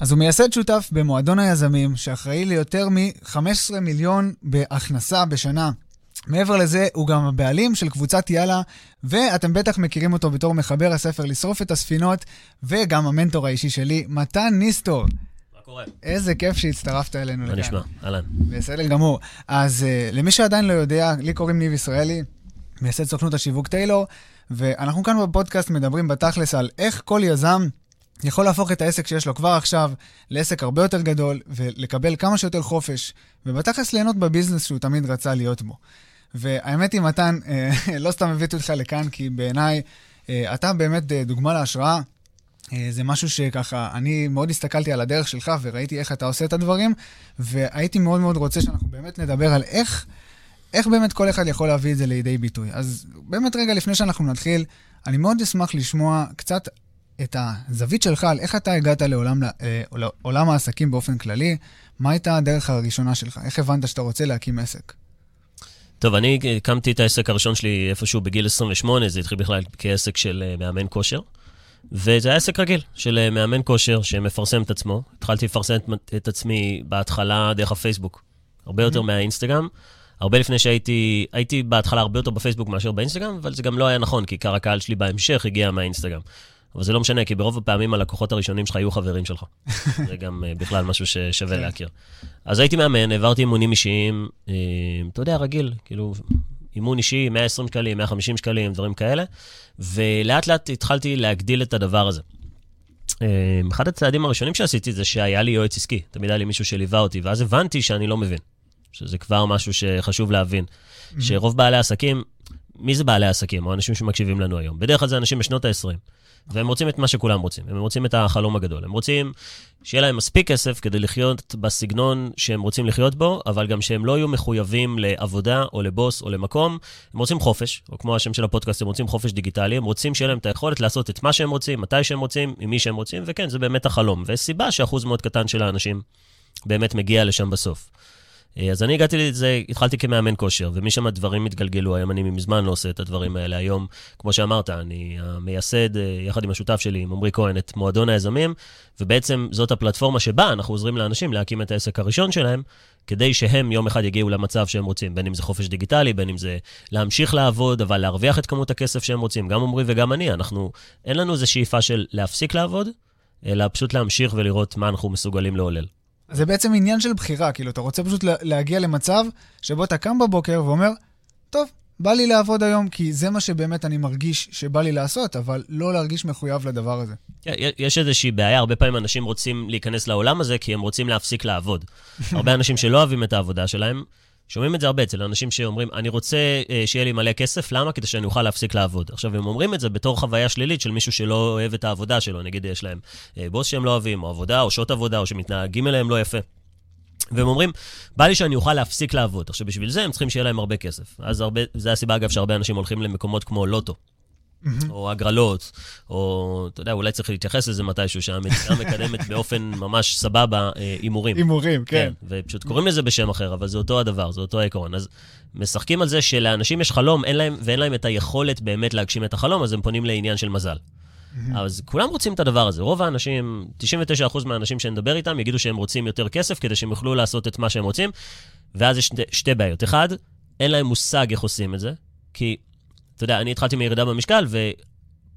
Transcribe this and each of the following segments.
אז הוא מייסד שותף במועדון היזמים, שאחראי ליותר מ-15 מיליון בהכנסה בשנה. מעבר לזה, הוא גם הבעלים של קבוצת יאללה, ואתם בטח מכירים אותו בתור מחבר הספר לשרוף את הספינות, וגם המנטור האישי שלי, מתן ניסטור. מה קורה? איזה כיף שהצטרפת אלינו מה לכאן. נשמע? אהלן. בסדר גמור. אז uh, למי שעדיין לא יודע, לי קוראים ניב ישראלי, מייסד סוכנות השיווק טיילור, ואנחנו כאן בפודקאסט מדברים בתכלס על איך כל יזם יכול להפוך את העסק שיש לו כבר עכשיו לעסק הרבה יותר גדול, ולקבל כמה שיותר חופש, ובתכלס ליהנות בביזנס שהוא תמיד רצה להיות בו. והאמת היא, מתן, אה, לא סתם הבאתי אותך לכאן, כי בעיניי אה, אתה באמת אה, דוגמה להשראה. אה, זה משהו שככה, אני מאוד הסתכלתי על הדרך שלך וראיתי איך אתה עושה את הדברים, והייתי מאוד מאוד רוצה שאנחנו באמת נדבר על איך, איך באמת כל אחד יכול להביא את זה לידי ביטוי. אז באמת רגע לפני שאנחנו נתחיל, אני מאוד אשמח לשמוע קצת את הזווית שלך על איך אתה הגעת לעולם, אה, לעולם העסקים באופן כללי, מה הייתה הדרך הראשונה שלך, איך הבנת שאתה רוצה להקים עסק. טוב, אני הקמתי את העסק הראשון שלי איפשהו בגיל 28, זה התחיל בכלל כעסק של אה, מאמן כושר. וזה היה עסק רגיל של אה, מאמן כושר שמפרסם את עצמו. התחלתי לפרסם את עצמי בהתחלה דרך הפייסבוק, הרבה יותר מהאינסטגרם. הרבה לפני שהייתי, הייתי בהתחלה הרבה יותר בפייסבוק מאשר באינסטגרם, אבל זה גם לא היה נכון, כי עיקר הקהל שלי בהמשך הגיע מהאינסטגרם. אבל זה לא משנה, כי ברוב הפעמים הלקוחות הראשונים שלך היו חברים שלך. זה גם uh, בכלל משהו ששווה כן. להכיר. אז הייתי מאמן, העברתי אימונים אישיים, uh, אתה יודע, רגיל, כאילו, אימון אישי, 120 שקלים, 150 שקלים, דברים כאלה, ולאט לאט התחלתי להגדיל את הדבר הזה. Uh, אחד הצעדים הראשונים שעשיתי זה שהיה לי יועץ עסקי, תמיד היה לי מישהו שליווה אותי, ואז הבנתי שאני לא מבין, שזה כבר משהו שחשוב להבין. שרוב בעלי העסקים, מי זה בעלי העסקים, או אנשים שמקשיבים לנו היום? בדרך כלל זה אנשים בשנות ה-20. והם רוצים את מה שכולם רוצים, הם רוצים את החלום הגדול. הם רוצים שיהיה להם מספיק כסף כדי לחיות בסגנון שהם רוצים לחיות בו, אבל גם שהם לא יהיו מחויבים לעבודה או לבוס או למקום. הם רוצים חופש, או כמו השם של הפודקאסט, הם רוצים חופש דיגיטלי, הם רוצים שיהיה להם את היכולת לעשות את מה שהם רוצים, מתי שהם רוצים, עם מי שהם רוצים, וכן, זה באמת החלום. ויש סיבה שאחוז מאוד קטן של האנשים באמת מגיע לשם בסוף. אז אני הגעתי לזה, התחלתי כמאמן כושר, ומשם הדברים התגלגלו, היום אני מזמן לא עושה את הדברים האלה. היום, כמו שאמרת, אני המייסד, יחד עם השותף שלי, עם עמרי כהן, את מועדון היזמים, ובעצם זאת הפלטפורמה שבה אנחנו עוזרים לאנשים להקים את העסק הראשון שלהם, כדי שהם יום אחד יגיעו למצב שהם רוצים, בין אם זה חופש דיגיטלי, בין אם זה להמשיך לעבוד, אבל להרוויח את כמות הכסף שהם רוצים. גם עמרי וגם אני, אנחנו, אין לנו איזו שאיפה של להפסיק לעבוד, אלא פשוט להמשיך ולראות מה אנחנו מסוגלים לעולל. זה בעצם עניין של בחירה, כאילו, אתה רוצה פשוט להגיע למצב שבו אתה קם בבוקר ואומר, טוב, בא לי לעבוד היום, כי זה מה שבאמת אני מרגיש שבא לי לעשות, אבל לא להרגיש מחויב לדבר הזה. יש איזושהי בעיה, הרבה פעמים אנשים רוצים להיכנס לעולם הזה כי הם רוצים להפסיק לעבוד. הרבה אנשים שלא אוהבים את העבודה שלהם, שומעים את זה הרבה אצל אנשים שאומרים, אני רוצה שיהיה לי מלא כסף, למה? כדי שאני אוכל להפסיק לעבוד. עכשיו, הם אומרים את זה בתור חוויה שלילית של מישהו שלא אוהב את העבודה שלו, נגיד יש להם בוס שהם לא אוהבים, או עבודה, או שעות עבודה, או שמתנהגים אליהם לא יפה. והם אומרים, בא לי שאני אוכל להפסיק לעבוד. עכשיו, בשביל זה הם צריכים שיהיה להם הרבה כסף. אז הרבה, זה הסיבה, אגב, שהרבה אנשים הולכים למקומות כמו לוטו. או הגרלות, או, אתה יודע, אולי צריך להתייחס לזה מתישהו, שהמדינה מקדמת באופן ממש סבבה הימורים. הימורים, כן. כן. ופשוט קוראים לזה בשם אחר, אבל זה אותו הדבר, זה אותו העיקרון. אז משחקים על זה שלאנשים יש חלום, אין להם, ואין להם את היכולת באמת להגשים את החלום, אז הם פונים לעניין של מזל. אז כולם רוצים את הדבר הזה. רוב האנשים, 99% מהאנשים שאני מדבר איתם, יגידו שהם רוצים יותר כסף כדי שהם יוכלו לעשות את מה שהם רוצים, ואז יש שתי, שתי בעיות. אחד, אין להם מושג איך עושים את זה, כי אתה יודע, אני התחלתי מירידה במשקל,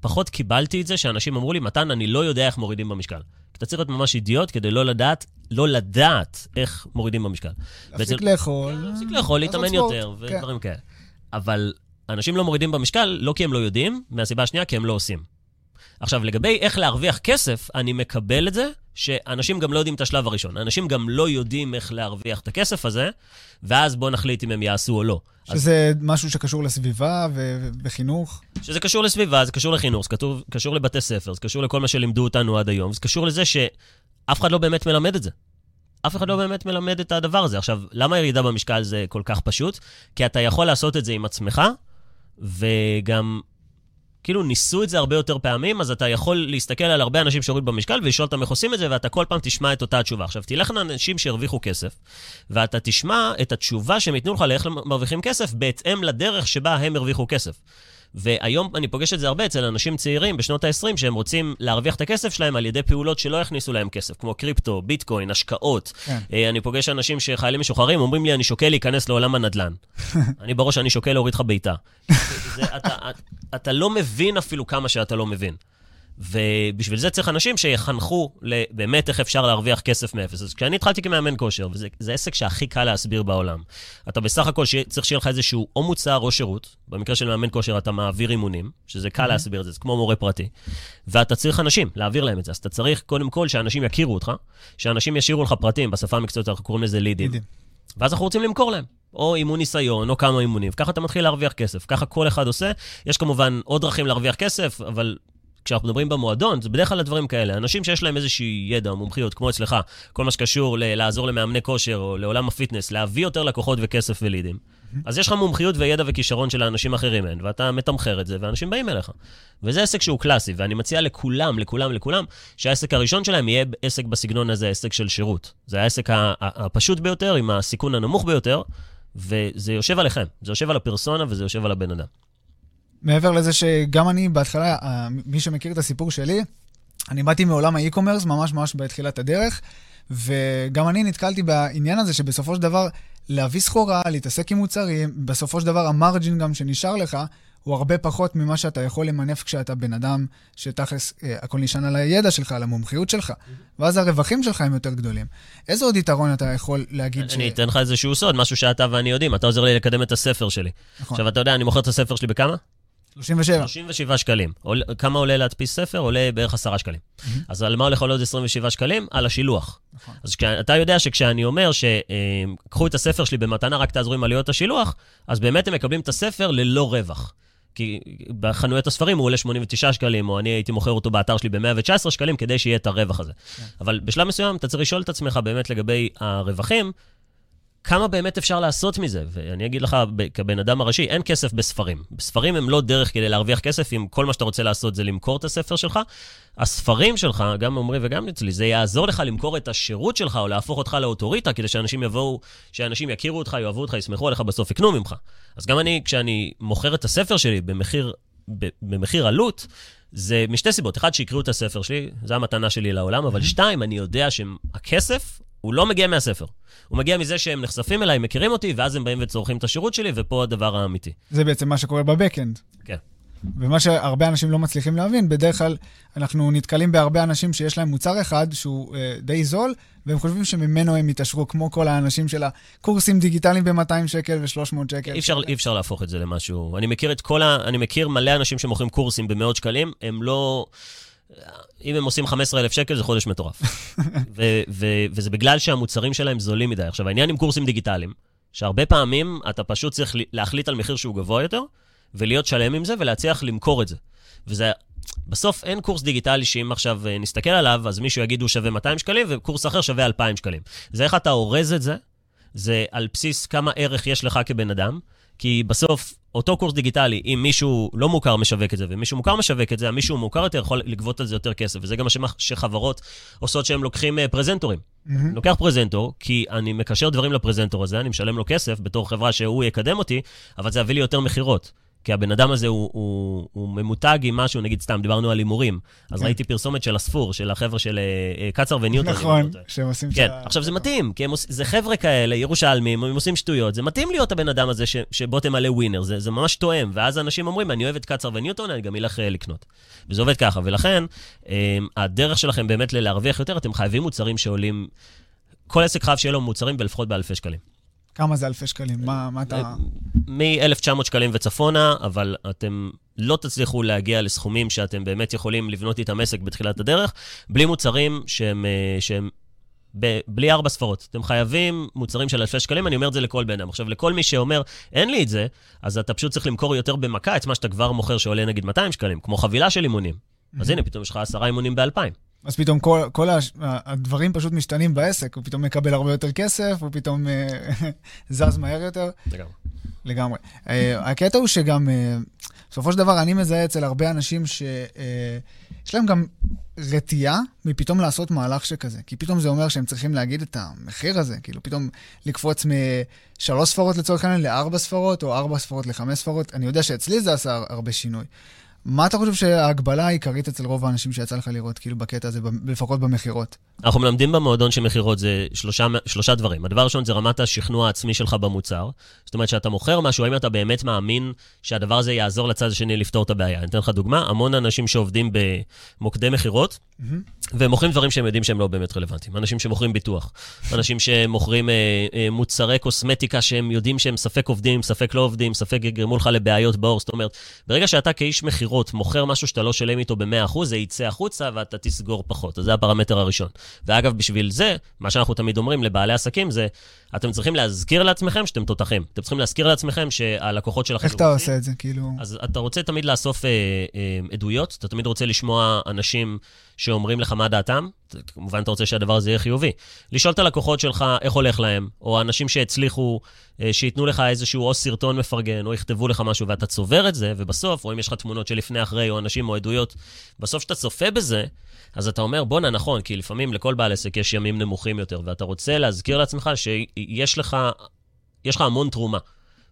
ופחות קיבלתי את זה שאנשים אמרו לי, מתן, אני לא יודע איך מורידים במשקל. אתה צריך להיות ממש אידיוט כדי לא לדעת, לא לדעת איך מורידים במשקל. להפסיק לאכול. להפסיק לאכול, להתאמן יותר, ודברים כאלה. אבל אנשים לא מורידים במשקל, לא כי הם לא יודעים, מהסיבה השנייה, כי הם לא עושים. עכשיו, לגבי איך להרוויח כסף, אני מקבל את זה שאנשים גם לא יודעים את השלב הראשון. אנשים גם לא יודעים איך להרוויח את הכסף הזה, ואז בואו נחליט אם הם יעשו או לא. שזה אז... משהו שקשור לסביבה וחינוך? שזה קשור לסביבה, זה קשור לחינוך, זה קשור, קשור לבתי ספר, זה קשור לכל מה שלימדו אותנו עד היום, זה קשור לזה שאף אחד לא באמת מלמד את זה. אף אחד לא באמת מלמד את הדבר הזה. עכשיו, למה ירידה במשקל זה כל כך פשוט? כי אתה יכול לעשות את זה עם עצמך, וגם כאילו ניסו את זה הרבה יותר פעמים, אז אתה יכול להסתכל על הרבה אנשים שהורידו במשקל ולשאול אותם איך עושים את זה, ואתה כל פעם תשמע את אותה התשובה. עכשיו, תלך לאנשים שהרוויחו כסף, ואתה תשמע את התשובה שהם ייתנו לך לאיך מרוויחים כסף, בהתאם לדרך שבה הם הרוויחו כסף. והיום אני פוגש את זה הרבה אצל אנשים צעירים בשנות ה-20, שהם רוצים להרוויח את הכסף שלהם על ידי פעולות שלא יכניסו להם כסף, כמו קריפטו, ביטקוין, השקעות. כן. אה, אני פוגש אנשים שחיילים משוחררים, אומרים לי, אני שוקל להיכנס לעולם הנדל"ן. אני בראש, אני שוקל להוריד לך בעיטה. אתה, אתה לא מבין אפילו כמה שאתה לא מבין. ובשביל זה צריך אנשים שיחנכו באמת איך אפשר להרוויח כסף מאפס. אז כשאני התחלתי כמאמן כושר, וזה זה עסק שהכי קל להסביר בעולם, אתה בסך הכל שיה- צריך שיהיה לך איזשהו או מוצר או שירות, במקרה של מאמן כושר אתה מעביר אימונים, שזה קל להסביר את זה, זה כמו מורה פרטי, ואתה צריך אנשים, להעביר להם את זה. אז אתה צריך קודם כל שאנשים יכירו אותך, שאנשים ישאירו לך פרטים, בשפה המקצועית אנחנו קוראים לזה לידים. לידים. ואז אנחנו רוצים למכור להם. או אימון ניסיון, או כמה אימונים. ככה אתה מתחיל להרוויח כסף. ככה כל אחד עושה. יש כמובן עוד דרכים להרוויח כסף, אבל כשאנחנו מדברים במועדון, זה בדרך כלל הדברים כאלה. אנשים שיש להם איזושהי ידע או מומחיות, כמו אצלך, כל מה שקשור לעזור למאמני כושר או לעולם הפיטנס, להביא יותר לקוחות וכסף ולידים. אז יש לך מומחיות וידע וכישרון שלאנשים אחרים אין, ואתה מתמחר את זה, ואנשים באים אליך. וזה עסק שהוא קלאסי, ואני מציע לכולם, לכולם, לכולם, שהעסק הראשון שלהם יהיה עסק בסגנון הזה, עסק של שירות. זה העסק הפשוט ביותר, עם הסיכון הנמוך ביותר, וזה יושב עליכם. זה יושב על הפרסונה וזה יושב על הבן אדם. מעבר לזה שגם אני בהתחלה, אה, מי שמכיר את הסיפור שלי, אני באתי מעולם האי-קומרס ממש ממש בתחילת הדרך, וגם אני נתקלתי בעניין הזה שבסופו של דבר, להביא סחורה, להתעסק עם מוצרים, בסופו של דבר המרג'ין גם שנשאר לך, הוא הרבה פחות ממה שאתה יכול למנף כשאתה בן אדם שתכלס אה, הכל נשען על הידע שלך, על המומחיות שלך, ואז הרווחים שלך הם יותר גדולים. איזה עוד יתרון אתה יכול להגיד ש... אני אתן לך איזשהו סוד, משהו שאתה ואני יודעים. אתה עוזר לי לקדם את הספר שלי. נכון. עכשיו, אתה יודע, אני מוכר את הספר שלי בכמה? 37. 37 שקלים. עול- כמה עולה להדפיס ספר? עולה בערך 10 שקלים. אז על מה הולך לעלות 27 שקלים? על השילוח. נכון. אז כשה- אתה יודע שכשאני אומר שקחו את הספר שלי במתנה, רק תעזרו עם עלויות השילוח, אז באמת הם מקבלים את הספר ללא רווח. כי בחנויות הספרים הוא עולה 89 שקלים, או אני הייתי מוכר אותו באתר שלי ב-119 שקלים, כדי שיהיה את הרווח הזה. אבל בשלב מסוים אתה צריך לשאול את עצמך באמת לגבי הרווחים, כמה באמת אפשר לעשות מזה? ואני אגיד לך, כבן אדם הראשי, אין כסף בספרים. בספרים הם לא דרך כדי להרוויח כסף, אם כל מה שאתה רוצה לעשות זה למכור את הספר שלך. הספרים שלך, גם עמרי וגם אצלי, זה יעזור לך למכור את השירות שלך, או להפוך אותך לאוטוריטה, כדי שאנשים יבואו, שאנשים יכירו אותך, יאהבו אותך, יסמכו עליך, בסוף יקנו ממך. אז גם אני, כשאני מוכר את הספר שלי במחיר, במחיר עלות, זה משתי סיבות. אחד, שיקראו את הספר שלי, זו המתנה שלי לעולם, אבל שתיים, אני יודע שהכסף, הוא לא מגיע מהספר. הוא מגיע מזה שהם נחשפים אליי, מכירים אותי, ואז הם באים וצורכים את השירות שלי, ופה הדבר האמיתי. זה בעצם מה שקורה בבקאנד. כן. ומה שהרבה אנשים לא מצליחים להבין, בדרך כלל אנחנו נתקלים בהרבה אנשים שיש להם מוצר אחד שהוא אה, די זול, והם חושבים שממנו הם יתעשרו, כמו כל האנשים של הקורסים דיגיטליים ב-200 שקל ו-300 שקל. אי אפשר, אי אפשר להפוך את זה למשהו. אני מכיר את כל ה... אני מכיר מלא אנשים שמוכרים קורסים במאות שקלים, הם לא... אם הם עושים 15,000 שקל, זה חודש מטורף. ו- ו- וזה בגלל שהמוצרים שלהם זולים מדי. עכשיו, העניין עם קורסים דיגיטליים, שהרבה פעמים אתה פשוט צריך להחליט על מחיר שהוא גבוה יותר, ולהיות שלם עם זה, ולהצליח למכור את זה. וזה... בסוף אין קורס דיגיטלי שאם עכשיו אה, נסתכל עליו, אז מישהו יגיד הוא שווה 200 שקלים, וקורס אחר שווה 2,000 שקלים. זה איך אתה אורז את זה, זה על בסיס כמה ערך יש לך כבן אדם, כי בסוף, אותו קורס דיגיטלי, אם מישהו לא מוכר משווק את זה, ומישהו מוכר משווק את זה, המישהו מוכר יותר יכול לגבות על זה יותר כסף. וזה גם מה שחברות עושות שהם לוקחים אה, פרזנטורים. מהמם. לוקח פרזנטור, כי אני מקשר דברים לפרזנטור הזה, אני משלם לו כסף בתור חברה שהוא יקדם אותי, אבל זה יביא לי יותר מכירות. כי הבן אדם הזה הוא, הוא, הוא ממותג עם משהו, נגיד סתם, דיברנו על הימורים. אז כן. ראיתי פרסומת של הספור, של החבר'ה של אה, אה, קצר וניוטון. נכון. שהם עושים... כן, שה- עכשיו זה מתאים, כי הם עוש... זה חבר'ה כאלה, ירושלמים, הם עושים שטויות, זה מתאים להיות הבן אדם הזה ש... שבו תמלא ווינר, זה, זה ממש תואם, ואז אנשים אומרים, אני אוהב את קצר וניוטון, אני גם אלך אה, לקנות. וזה עובד ככה, ולכן, אה, הדרך שלכם באמת ללהרוויח יותר, אתם חייבים מוצרים שעולים, כל עסק חייב שיהיה לו מוצרים בלפחות באלפי שקלים. כמה זה אלפי שקלים? מה מה אתה... מ-1,900 שקלים וצפונה, אבל אתם לא תצליחו להגיע לסכומים שאתם באמת יכולים לבנות איתם עסק בתחילת הדרך, בלי מוצרים שהם, אה, שהם ב- בלי ארבע ספרות. אתם חייבים מוצרים של אלפי שקלים, אני אומר את זה לכל בן אדם. עכשיו, לכל מי שאומר, אין לי את זה, אז אתה פשוט צריך למכור יותר במכה את מה שאתה כבר מוכר שעולה נגיד 200 שקלים, כמו חבילה של אימונים. אז הנה, פתאום יש לך עשרה אימונים ב-2,000. אז פתאום כל, כל הש... הדברים פשוט משתנים בעסק, הוא פתאום מקבל הרבה יותר כסף, הוא פתאום אה, זז מהר יותר. לגמרי. לגמרי. אה, הקטע הוא שגם, אה, בסופו של דבר, אני מזהה אצל הרבה אנשים שיש להם גם רתיעה מפתאום לעשות מהלך שכזה. כי פתאום זה אומר שהם צריכים להגיד את המחיר הזה, כאילו פתאום לקפוץ משלוש ספרות לצורך העניין לארבע ספרות, או ארבע ספרות לחמש ספרות. אני יודע שאצלי זה עשה הרבה שינוי. מה אתה חושב שההגבלה העיקרית אצל רוב האנשים שיצא לך לראות, כאילו, בקטע הזה, לפחות במכירות? אנחנו מלמדים במועדון שמכירות זה שלושה, שלושה דברים. הדבר הראשון זה רמת השכנוע העצמי שלך במוצר. זאת אומרת, שאתה מוכר משהו, האם אתה באמת מאמין שהדבר הזה יעזור לצד השני לפתור את הבעיה. אני אתן לך דוגמה, המון אנשים שעובדים במוקדי מכירות, mm-hmm. והם מוכרים דברים שהם יודעים שהם לא באמת רלוונטיים. אנשים שמוכרים ביטוח, אנשים שמוכרים אה, אה, מוצרי קוסמטיקה שהם יודעים שהם ספק עובדים, ספק לא עובדים, ספק יגרמו לך לבעיות בעור. זאת אומרת, ברגע שאתה כאיש מכירות מוכר משהו שאתה לא שלם איתו ב-100%, זה יצא החוצה ואתה תסגור פחות. אז זה הפרמטר הראשון. ואגב, בשביל זה, מה שאנחנו תמיד אומרים לבעלי עסקים זה, אתם צריכים להזכיר לעצמכם שאתם תותחים. אתם צריכים להזכיר לעצמכם שהלקוחות שלכם... איך אתה עושה את זה, כאילו? אז אתה רוצה תמיד לאסוף אה, אה, עדויות, אתה תמיד רוצה לשמוע אנשים שאומרים לך מה דעתם. כמובן, אתה רוצה שהדבר הזה יהיה חיובי. לשאול את הלקוחות שלך איך הולך להם, או אנשים שהצליחו, אה, שייתנו לך איזשהו או סרטון מפרגן, או יכתבו לך משהו, ואתה צובר את זה, ובסוף, או אם יש לך תמונות של לפני אחרי, או אנשים או עדויות, בסוף כשאתה צופה בזה, אז אתה אומר, בואנה, נכון, כי לפעמים לכל בעל עסק יש ימים נמוכים יותר, ואתה רוצה להזכיר לעצמך שיש לך, לך המון תרומה.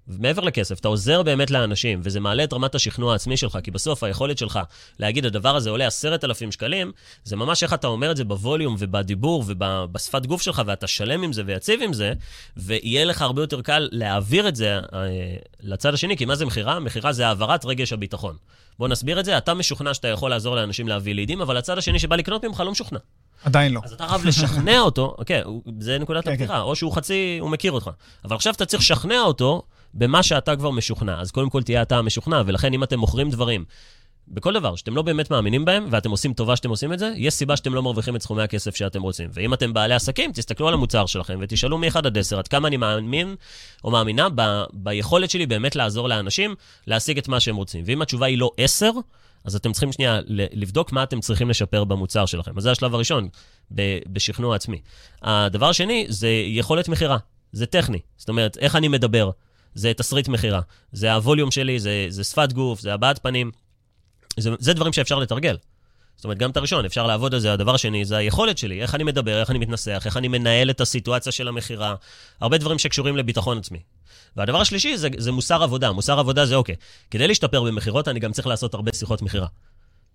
מעבר לכסף, אתה עוזר באמת לאנשים, וזה מעלה את רמת השכנוע העצמי שלך, כי בסוף היכולת שלך להגיד, הדבר הזה עולה עשרת אלפים שקלים, זה ממש איך אתה אומר את זה בווליום ובדיבור ובשפת גוף שלך, ואתה שלם עם זה ויציב עם זה, ויהיה לך הרבה יותר קל להעביר את זה אה, לצד השני, כי מה זה מכירה? מכירה זה העברת רגש הביטחון. בוא נסביר את זה, אתה משוכנע שאתה יכול לעזור לאנשים להביא לידים, אבל הצד השני שבא לקנות ממך לא משוכנע. עדיין לא. אז אתה חייב לשכנע אותו, כן, זה נקודת כן, כן. או שהוא חצי, הוא מכיר אותך. אבל עכשיו אתה צריך לשכנע אותו במה שאתה כבר משוכנע. אז קודם כל תהיה אתה המשוכנע, ולכן אם אתם מוכרים דברים בכל דבר שאתם לא באמת מאמינים בהם, ואתם עושים טובה שאתם עושים את זה, יש סיבה שאתם לא מרוויחים את סכומי הכסף שאתם רוצים. ואם אתם בעלי עסקים, תסתכלו על המוצר שלכם ותשאלו מ-1 עד 10 עד כמה אני מאמין או מאמינה ב- ביכולת שלי באמת לעזור לאנשים להשיג את מה שהם רוצים. ואם התשובה היא לא 10, אז אתם צריכים שנייה לבדוק מה אתם צריכים לשפר במוצר שלכם. אז זה השלב הראשון, בשכנוע עצמי. הדבר השני זה יכולת מכירה. זה טכני. זאת אומרת, איך אני מדבר, זה תסריט מכירה. זה הווליום שלי, זה, זה שפת גוף, זה הבעת פנים. זה, זה דברים שאפשר לתרגל. זאת אומרת, גם את הראשון, אפשר לעבוד על זה. הדבר השני, זה היכולת שלי, איך אני מדבר, איך אני מתנסח, איך אני מנהל את הסיטואציה של המכירה. הרבה דברים שקשורים לביטחון עצמי. והדבר השלישי זה, זה מוסר עבודה. מוסר עבודה זה אוקיי. כדי להשתפר במכירות, אני גם צריך לעשות הרבה שיחות מכירה.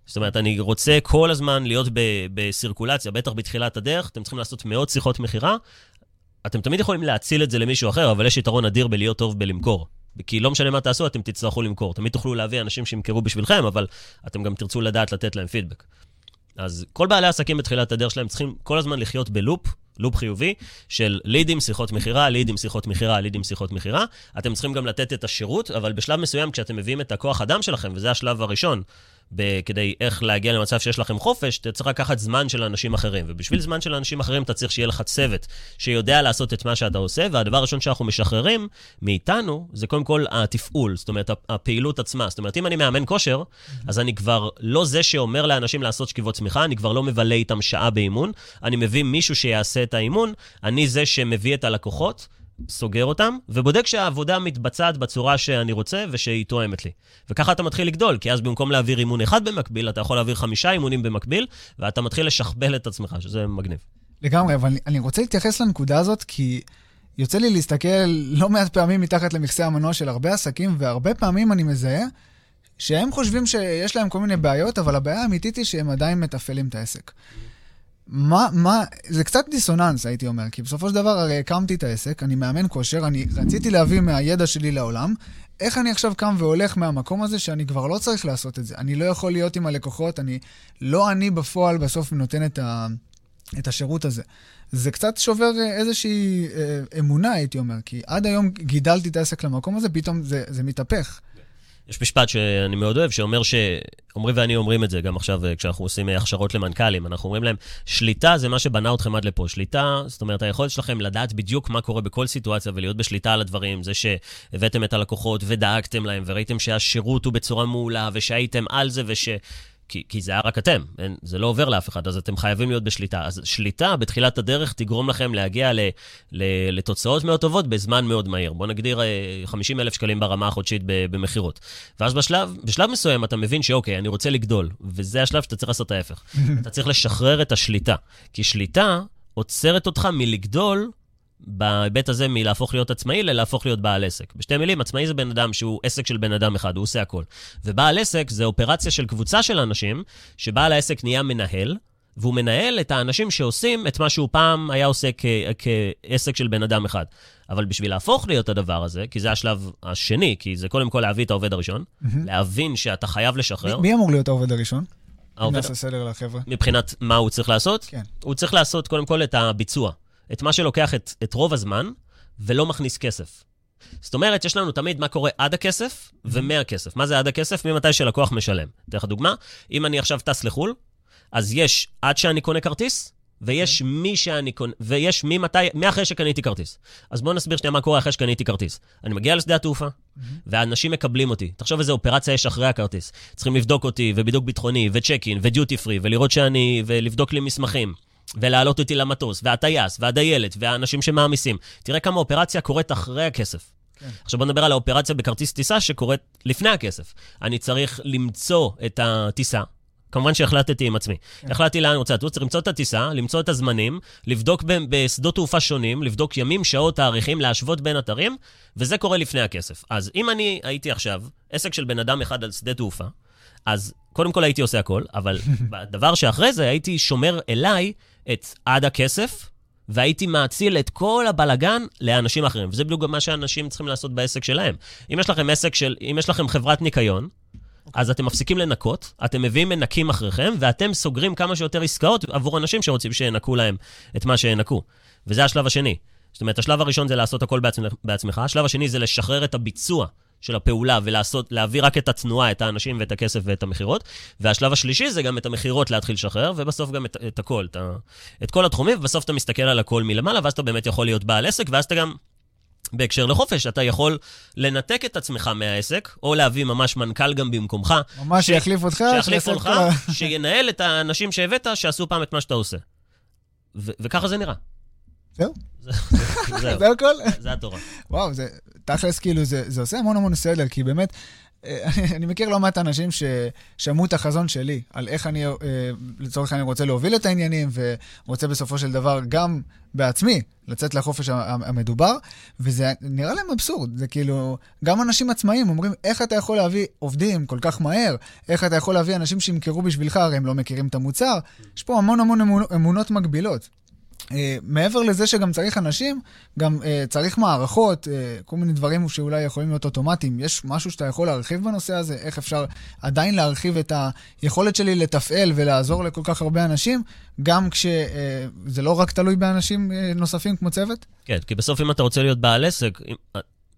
זאת אומרת, אני רוצה כל הזמן להיות בסירקולציה, בטח בתחילת הדרך, אתם צריכים לעשות מאות שיחות מכירה, אתם תמיד יכולים להציל את זה למישהו אחר, אבל יש יתרון אדיר בלהיות טוב בלמכור. כי לא משנה מה תעשו, אתם תצטרכו למכור. תמיד תוכלו להביא אנשים שימכרו בשבילכם, אבל אתם גם תרצו לדעת לתת להם פידבק. אז כל בעלי העסקים בתחילת הדרך שלהם צריכים כל הזמן לחיות בלופ, לופ חיובי, של לידים, שיחות מכירה, לידים, שיחות מכירה, לידים, שיחות מכירה. אתם צריכים גם לתת את השירות, אבל בשלב מסוים, כשאתם מביאים את הכוח אדם שלכם, וזה השלב הראשון, כדי איך להגיע למצב שיש לכם חופש, אתה צריך לקחת זמן של אנשים אחרים. ובשביל זמן של אנשים אחרים אתה צריך שיהיה לך צוות שיודע לעשות את מה שאתה עושה, והדבר הראשון שאנחנו משחררים מאיתנו, זה קודם כל התפעול, זאת אומרת, הפעילות עצמה. זאת אומרת, אם אני מאמן כושר, אז אני כבר לא זה שאומר לאנשים לעשות שכיבות צמיחה, אני כבר לא מבלה איתם שעה באימון, אני מביא מישהו שיעשה את האימון, אני זה שמביא את הלקוחות. סוגר אותם, ובודק שהעבודה מתבצעת בצורה שאני רוצה ושהיא תואמת לי. וככה אתה מתחיל לגדול, כי אז במקום להעביר אימון אחד במקביל, אתה יכול להעביר חמישה אימונים במקביל, ואתה מתחיל לשכפל את עצמך, שזה מגניב. לגמרי, אבל אני רוצה להתייחס לנקודה הזאת, כי יוצא לי להסתכל לא מעט פעמים מתחת למכסה המנוע של הרבה עסקים, והרבה פעמים אני מזהה שהם חושבים שיש להם כל מיני בעיות, אבל הבעיה האמיתית היא שהם עדיין מתפעלים את העסק. מה, מה, זה קצת דיסוננס, הייתי אומר, כי בסופו של דבר הרי הקמתי את העסק, אני מאמן כושר, אני רציתי להביא מהידע שלי לעולם, איך אני עכשיו קם והולך מהמקום הזה שאני כבר לא צריך לעשות את זה? אני לא יכול להיות עם הלקוחות, אני, לא אני בפועל בסוף נותן את, ה, את השירות הזה. זה קצת שובר איזושהי אה, אמונה, הייתי אומר, כי עד היום גידלתי את העסק למקום הזה, פתאום זה, זה מתהפך. יש משפט שאני מאוד אוהב, שאומר ש... עמרי ואני אומרים את זה גם עכשיו אה, כשאנחנו עושים אה, הכשרות למנכ"לים. אנחנו אומרים להם, שליטה זה מה שבנה אתכם עד לפה. שליטה, זאת אומרת, היכולת שלכם לדעת בדיוק מה קורה בכל סיטואציה ולהיות בשליטה על הדברים, זה שהבאתם את הלקוחות ודאגתם להם וראיתם שהשירות הוא בצורה מעולה ושהייתם על זה וש... כי, כי זה היה רק אתם, אין, זה לא עובר לאף אחד, אז אתם חייבים להיות בשליטה. אז שליטה בתחילת הדרך תגרום לכם להגיע ל, ל, לתוצאות מאוד טובות בזמן מאוד מהיר. בואו נגדיר 50 אלף שקלים ברמה החודשית במכירות. ואז בשלב, בשלב מסוים אתה מבין שאוקיי, אני רוצה לגדול, וזה השלב שאתה צריך לעשות ההפך. אתה צריך לשחרר את השליטה, כי שליטה עוצרת אותך מלגדול בהיבט הזה מלהפוך להיות עצמאי ללהפוך להיות בעל עסק. בשתי מילים, עצמאי זה בן אדם שהוא עסק של בן אדם אחד, הוא עושה הכל. ובעל עסק זה אופרציה של קבוצה של אנשים, שבעל העסק נהיה מנהל, והוא מנהל את האנשים שעושים את מה שהוא פעם היה עושה כ- כעסק של בן אדם אחד. אבל בשביל להפוך להיות הדבר הזה, כי זה השלב השני, כי זה קודם כל להביא את העובד הראשון, mm-hmm. להבין שאתה חייב לשחרר. מי אמור להיות העובד הראשון? העובד... נעשה סדר לחבר'ה. מבחינת מה הוא צריך לעשות? כן. הוא צריך לעשות קודם כל את הביצוע. את מה שלוקח את, את רוב הזמן, ולא מכניס כסף. זאת אומרת, יש לנו תמיד מה קורה עד הכסף ומהכסף. מה זה עד הכסף? ממתי שלקוח משלם. אתן לך דוגמה, אם אני עכשיו טס לחו"ל, אז יש עד שאני קונה כרטיס, ויש מי שאני קונה, ויש ממתי, מאחרי שקניתי כרטיס. אז בואו נסביר שנייה מה קורה אחרי שקניתי כרטיס. אני מגיע לשדה התעופה, ואנשים מקבלים אותי. תחשוב איזה אופרציה יש אחרי הכרטיס. צריכים לבדוק אותי, ובידוק ביטחוני, וצ'ק אין, ודיוטי פרי, ולראות שאני, ולבדוק לי מסמכים. ולהעלות אותי למטוס, והטייס, והדיילת, והאנשים שמעמיסים. תראה כמה אופרציה קורית אחרי הכסף. כן. עכשיו בוא נדבר על האופרציה בכרטיס טיסה שקורית לפני הכסף. אני צריך למצוא את הטיסה. כמובן שהחלטתי עם עצמי. כן. החלטתי לאן אני רוצה לטוס, צריך למצוא את הטיסה, למצוא את הזמנים, לבדוק בשדות תעופה שונים, לבדוק ימים, שעות, תאריכים, להשוות בין אתרים, וזה קורה לפני הכסף. אז אם אני הייתי עכשיו עסק של בן אדם אחד על שדה תעופה, אז קודם כל הייתי עושה הכל, אבל בדבר שאחרי זה הייתי שומר אליי את עד הכסף, והייתי מאציל את כל הבלגן לאנשים אחרים. וזה בדיוק מה שאנשים צריכים לעשות בעסק שלהם. אם יש לכם עסק של, אם יש לכם חברת ניקיון, אז אתם מפסיקים לנקות, אתם מביאים מנקים אחריכם, ואתם סוגרים כמה שיותר עסקאות עבור אנשים שרוצים שינקו להם את מה שינקו. וזה השלב השני. זאת אומרת, השלב הראשון זה לעשות הכל בעצמך, השלב השני זה לשחרר את הביצוע של הפעולה ולעשות, להביא רק את התנועה, את האנשים ואת הכסף ואת המכירות. והשלב השלישי זה גם את המכירות להתחיל לשחרר, ובסוף גם את, את הכל, את, את כל התחומים, ובסוף אתה מסתכל על הכל מלמעלה, ואז אתה באמת יכול להיות בעל עסק, ואז אתה גם... בהקשר לחופש, אתה יכול לנתק את עצמך מהעסק, או להביא ממש מנכ"ל גם במקומך. ממש שיחליף אותך, שיחליף אותך, שינהל את האנשים שהבאת, שעשו פעם את מה שאתה עושה. ו- וככה זה נראה. זהו? זהו. זה הכל? זה התורה. וואו, זה, תכלס, כאילו, זה, זה עושה המון המון סדר, כי באמת, אה, אני מכיר לא מעט אנשים ששמעו את החזון שלי, על איך אני, אה, לצורך העניין, רוצה להוביל את העניינים, ורוצה בסופו של דבר גם בעצמי לצאת לחופש המדובר, וזה נראה להם אבסורד. זה כאילו, גם אנשים עצמאיים אומרים, איך אתה יכול להביא עובדים כל כך מהר? איך אתה יכול להביא אנשים שימכרו בשבילך, הרי הם לא מכירים את המוצר? יש פה המון המון אמונות מגבילות. Uh, מעבר לזה שגם צריך אנשים, גם uh, צריך מערכות, uh, כל מיני דברים שאולי יכולים להיות אוטומטיים. יש משהו שאתה יכול להרחיב בנושא הזה? איך אפשר עדיין להרחיב את היכולת שלי לתפעל ולעזור לכל כך הרבה אנשים, גם כשזה uh, לא רק תלוי באנשים uh, נוספים כמו צוות? כן, כי בסוף אם אתה רוצה להיות בעל עסק,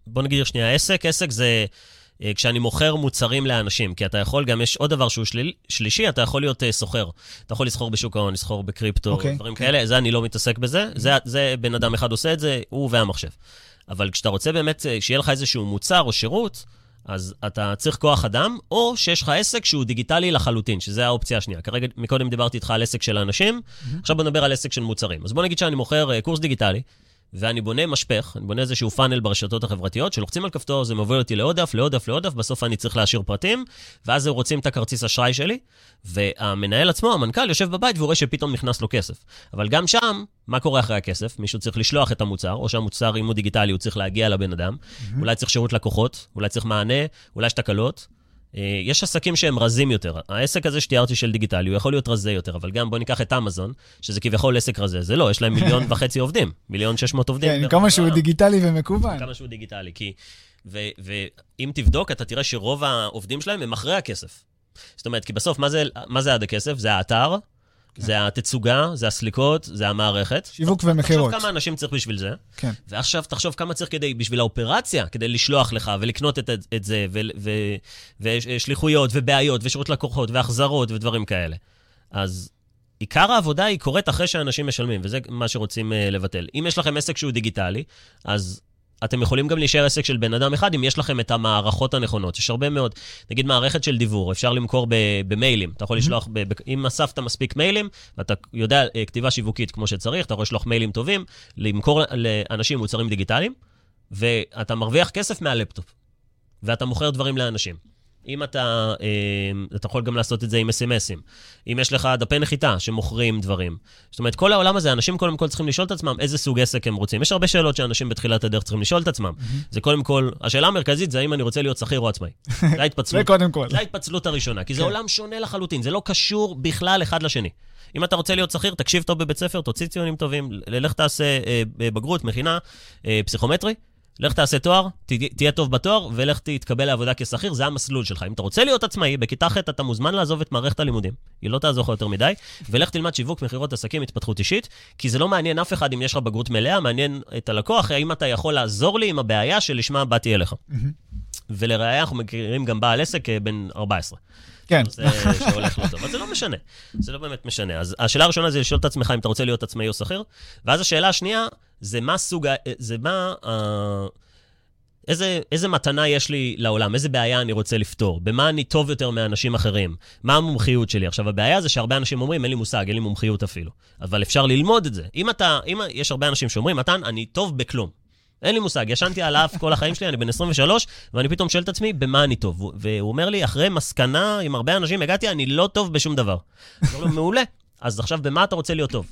בוא נגיד שנייה, עסק, עסק זה... אה, כשאני מוכר מוצרים לאנשים, כי אתה יכול, גם יש עוד דבר שהוא של... שלישי, אתה יכול להיות uh, סוחר. אתה יכול לסחור בשוק ההון, לסחור בקריפטו, okay. אוקיי. דברים כאלה, זה אני לא מתעסק בזה, זה, זה בן אדם אחד עושה את זה, הוא והמחשב. אבל כשאתה רוצה באמת אה, שיהיה לך איזשהו מוצר או שירות, אז אתה צריך כוח אדם, או שיש לך עסק שהוא דיגיטלי לחלוטין, שזה האופציה השנייה. כרגע, מקודם דיברתי איתך על עסק של האנשים, mm-hmm. עכשיו בוא נדבר על עסק של מוצרים. אז בוא נגיד שאני מוכר קורס דיגיטלי, ואני בונה משפך, אני בונה איזשהו פאנל ברשתות החברתיות, שלוחצים על כפתור, זה מוביל אותי לעוד דף, לעוד דף, לעוד דף, בסוף אני צריך להשאיר פרטים, ואז הם רוצים את הכרטיס אשראי שלי, והמנהל עצמו, המנכ"ל, יושב בבית והוא רואה שפתאום נכנס לו כסף. אבל גם שם, מה קורה אחרי הכסף? מישהו צריך לשלוח את המוצר, או שהמוצר, אם הוא דיגיטלי, הוא צריך להגיע לבן אדם, mm-hmm. אולי צריך שירות לקוחות, אולי צריך מענה, אולי יש תקלות. אה, יש עסקים שהם רזים יותר. העסק הזה שתיארתי של דיגיטלי, הוא יכול להיות רזה יותר, אבל גם בוא ניקח את אמזון, שזה כביכול עסק רזה. זה לא, יש להם מיליון וחצי עובדים, מיליון שש מאות עובדים. כן, כמה שהוא דיגיטלי ומקוון. כמה שהוא דיגיטלי, כי... ואם תבדוק, אתה תראה שרוב העובדים שלהם הם אחרי הכסף. זאת אומרת, כי בסוף, מה זה, מה זה עד הכסף? זה האתר, כן. זה התצוגה, זה הסליקות, זה המערכת. שיווק ומכירות. תחשוב כמה אנשים צריך בשביל זה. כן. ועכשיו תחשוב כמה צריך כדי, בשביל האופרציה, כדי לשלוח לך ולקנות את, את זה, ו, ו, ושליחויות ובעיות ושירות לקוחות והחזרות ודברים כאלה. אז עיקר העבודה היא קורית אחרי שאנשים משלמים, וזה מה שרוצים uh, לבטל. אם יש לכם עסק שהוא דיגיטלי, אז אתם יכולים גם להישאר עסק של בן אדם אחד אם יש לכם את המערכות הנכונות. יש הרבה מאוד, נגיד מערכת של דיוור, אפשר למכור ב- במיילים. אתה יכול לשלוח, ב- ב- אם אספת מספיק מיילים, ואתה יודע אה, כתיבה שיווקית כמו שצריך, אתה יכול לשלוח מיילים טובים, למכור לאנשים מוצרים דיגיטליים, ואתה מרוויח כסף מהלפטופ, ואתה מוכר דברים לאנשים. אם אתה, אה, אתה יכול גם לעשות את זה עם אס.אם.אסים. אם יש לך דפי נחיתה שמוכרים דברים. זאת אומרת, כל העולם הזה, אנשים קודם כל צריכים לשאול את עצמם איזה סוג עסק הם רוצים. יש הרבה שאלות שאנשים בתחילת הדרך צריכים לשאול את עצמם. Mm-hmm. זה קודם כל, השאלה המרכזית זה האם אני רוצה להיות שכיר או עצמאי. זה ההתפצלות. זה קודם כל. זה ההתפצלות הראשונה, כי זה כן. עולם שונה לחלוטין, זה לא קשור בכלל אחד לשני. אם אתה רוצה להיות שכיר, תקשיב טוב בבית ספר, תוציא ציונים טובים, לך תעשה אה, בגרות, מכינה, אה, פסיכומטרי. לך תעשה תואר, ת, תהיה טוב בתואר, ולך תתקבל לעבודה כשכיר, זה המסלול שלך. אם אתה רוצה להיות עצמאי, בכיתה ח' אתה מוזמן לעזוב את מערכת הלימודים. היא לא תעזור לך יותר מדי, ולך תלמד שיווק, מכירות, עסקים, התפתחות אישית, כי זה לא מעניין אף אחד אם יש לך בגרות מלאה, מעניין את הלקוח, האם אתה יכול לעזור לי עם הבעיה שלשמה באתי אליך. ולראיה, אנחנו מכירים גם בעל עסק אה, בן 14. כן. זה שהולך לא טוב. אבל זה לא משנה, זה לא באמת משנה. אז השאלה הראשונה זה לשאול את עצמך אם אתה רוצה להיות עצמאי או שכיר, ואז השאלה השנייה, זה מה סוג, זה מה, אה, איזה, איזה מתנה יש לי לעולם, איזה בעיה אני רוצה לפתור, במה אני טוב יותר מאנשים אחרים, מה המומחיות שלי. עכשיו, הבעיה זה שהרבה אנשים אומרים, אין לי מושג, אין לי מומחיות אפילו. אבל אפשר ללמוד את זה. אם אתה, אם יש הרבה אנשים שאומרים, מתן, אני טוב בכלום. אין לי מושג, ישנתי על האף כל החיים שלי, אני בן 23, ואני פתאום שואל את עצמי, במה אני טוב? והוא אומר לי, אחרי מסקנה עם הרבה אנשים, הגעתי, אני לא טוב בשום דבר. מעולה. אז עכשיו, במה אתה רוצה להיות טוב?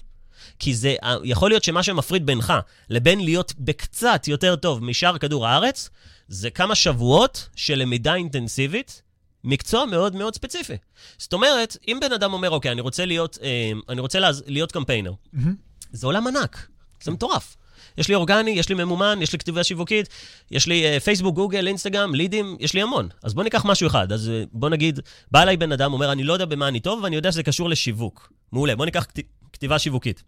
כי זה יכול להיות שמה שמפריד בינך לבין להיות בקצת יותר טוב משאר כדור הארץ, זה כמה שבועות של למידה אינטנסיבית, מקצוע מאוד מאוד ספציפי. זאת אומרת, אם בן אדם אומר, אוקיי, אני רוצה להיות, אה, אני רוצה להז... להיות קמפיינר, mm-hmm. זה עולם ענק, זה מטורף. יש לי אורגני, יש לי ממומן, יש לי כתיבה שיווקית, יש לי uh, פייסבוק, גוגל, אינסטגרם, לידים, יש לי המון. אז בוא ניקח משהו אחד. אז uh, בוא נגיד, בא אליי בן אדם, אומר, אני לא יודע במה אני טוב, ואני יודע שזה קשור לשיווק. מעולה, בוא ניקח. כתיבה שיווקית.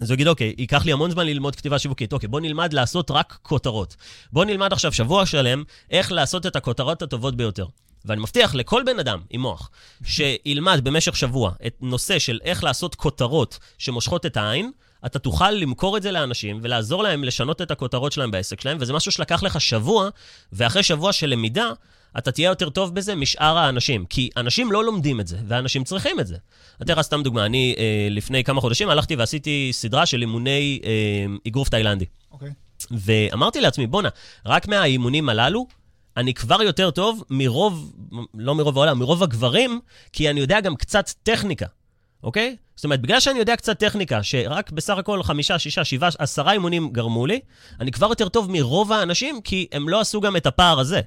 אז הוא יגיד, אוקיי, ייקח לי המון זמן ללמוד כתיבה שיווקית. אוקיי, בוא נלמד לעשות רק כותרות. בוא נלמד עכשיו שבוע שלם איך לעשות את הכותרות הטובות ביותר. ואני מבטיח לכל בן אדם עם מוח שילמד במשך שבוע את נושא של איך לעשות כותרות שמושכות את העין, אתה תוכל למכור את זה לאנשים ולעזור להם לשנות את הכותרות שלהם בעסק שלהם, וזה משהו שלקח לך שבוע, ואחרי שבוע של למידה, אתה תהיה יותר טוב בזה משאר האנשים. כי אנשים לא לומדים את זה, ואנשים צריכים את זה. אני אתן לך סתם דוגמה, אני אה, לפני כמה חודשים הלכתי ועשיתי סדרה של אימוני אה, אגרוף תאילנדי. אוקיי. Okay. ואמרתי לעצמי, בואנה, רק מהאימונים הללו, אני כבר יותר טוב מרוב, לא מרוב העולם, מרוב הגברים, כי אני יודע גם קצת טכניקה. אוקיי? זאת אומרת, בגלל שאני יודע קצת טכניקה, שרק בסך הכל חמישה, שישה, שבעה, עשרה אימונים גרמו לי, אני כבר יותר טוב מרוב האנשים, כי הם לא עשו גם את הפער הזה.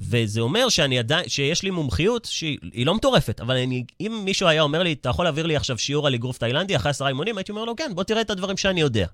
וזה אומר שאני עדיין, שיש לי מומחיות שהיא לא מטורפת, אבל אני, אם מישהו היה אומר לי, אתה יכול להעביר לי עכשיו שיעור על אגרוף תאילנדי אחרי עשרה אימונים, הייתי אומר לו, כן, בוא תראה את הדברים שאני יודע.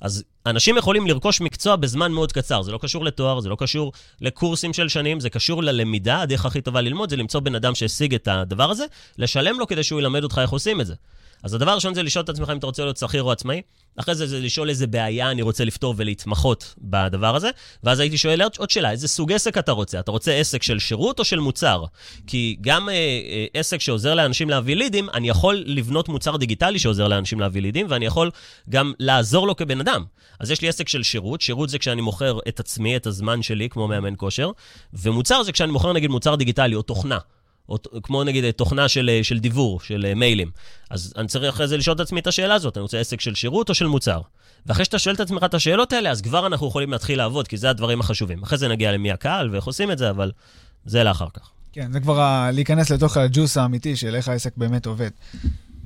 אז אנשים יכולים לרכוש מקצוע בזמן מאוד קצר, זה לא קשור לתואר, זה לא קשור לקורסים של שנים, זה קשור ללמידה, הדרך הכי טובה ללמוד זה למצוא בן אדם שהשיג את הדבר הזה, לשלם לו כדי שהוא ילמד אותך איך עושים את זה. אז הדבר הראשון זה לשאול את עצמך אם אתה רוצה להיות שכיר או עצמאי, אחרי זה זה לשאול איזה בעיה אני רוצה לפתור ולהתמחות בדבר הזה, ואז הייתי שואל עוד שאלה, איזה סוג עסק אתה רוצה? אתה רוצה עסק של שירות או של מוצר? כי גם אה, אה, עסק שעוזר לאנשים להביא לידים, אני יכול לבנות מוצר דיגיטלי שעוזר לאנשים להביא לידים, ואני יכול גם לעזור לו כבן אדם. אז יש לי עסק של שירות, שירות זה כשאני מוכר את עצמי, את הזמן שלי, כמו מאמן כושר, ומוצר זה כשאני מוכר נגיד מוצר דיגיטלי או תוכנה. או כמו נגיד תוכנה של, אה, של דיוור, של אה, מיילים. אז אני צריך אחרי זה לשאול את עצמי את השאלה הזאת, אני רוצה עסק של שירות או של מוצר? ואחרי שאתה שואל את עצמך את השאלות האלה, אז כבר אנחנו יכולים להתחיל לעבוד, כי זה הדברים החשובים. אחרי זה נגיע למי הקהל ואיך עושים את זה, אבל זה לאחר כך. כן, זה כבר ה- להיכנס לתוך הג'וס האמיתי של איך העסק באמת עובד.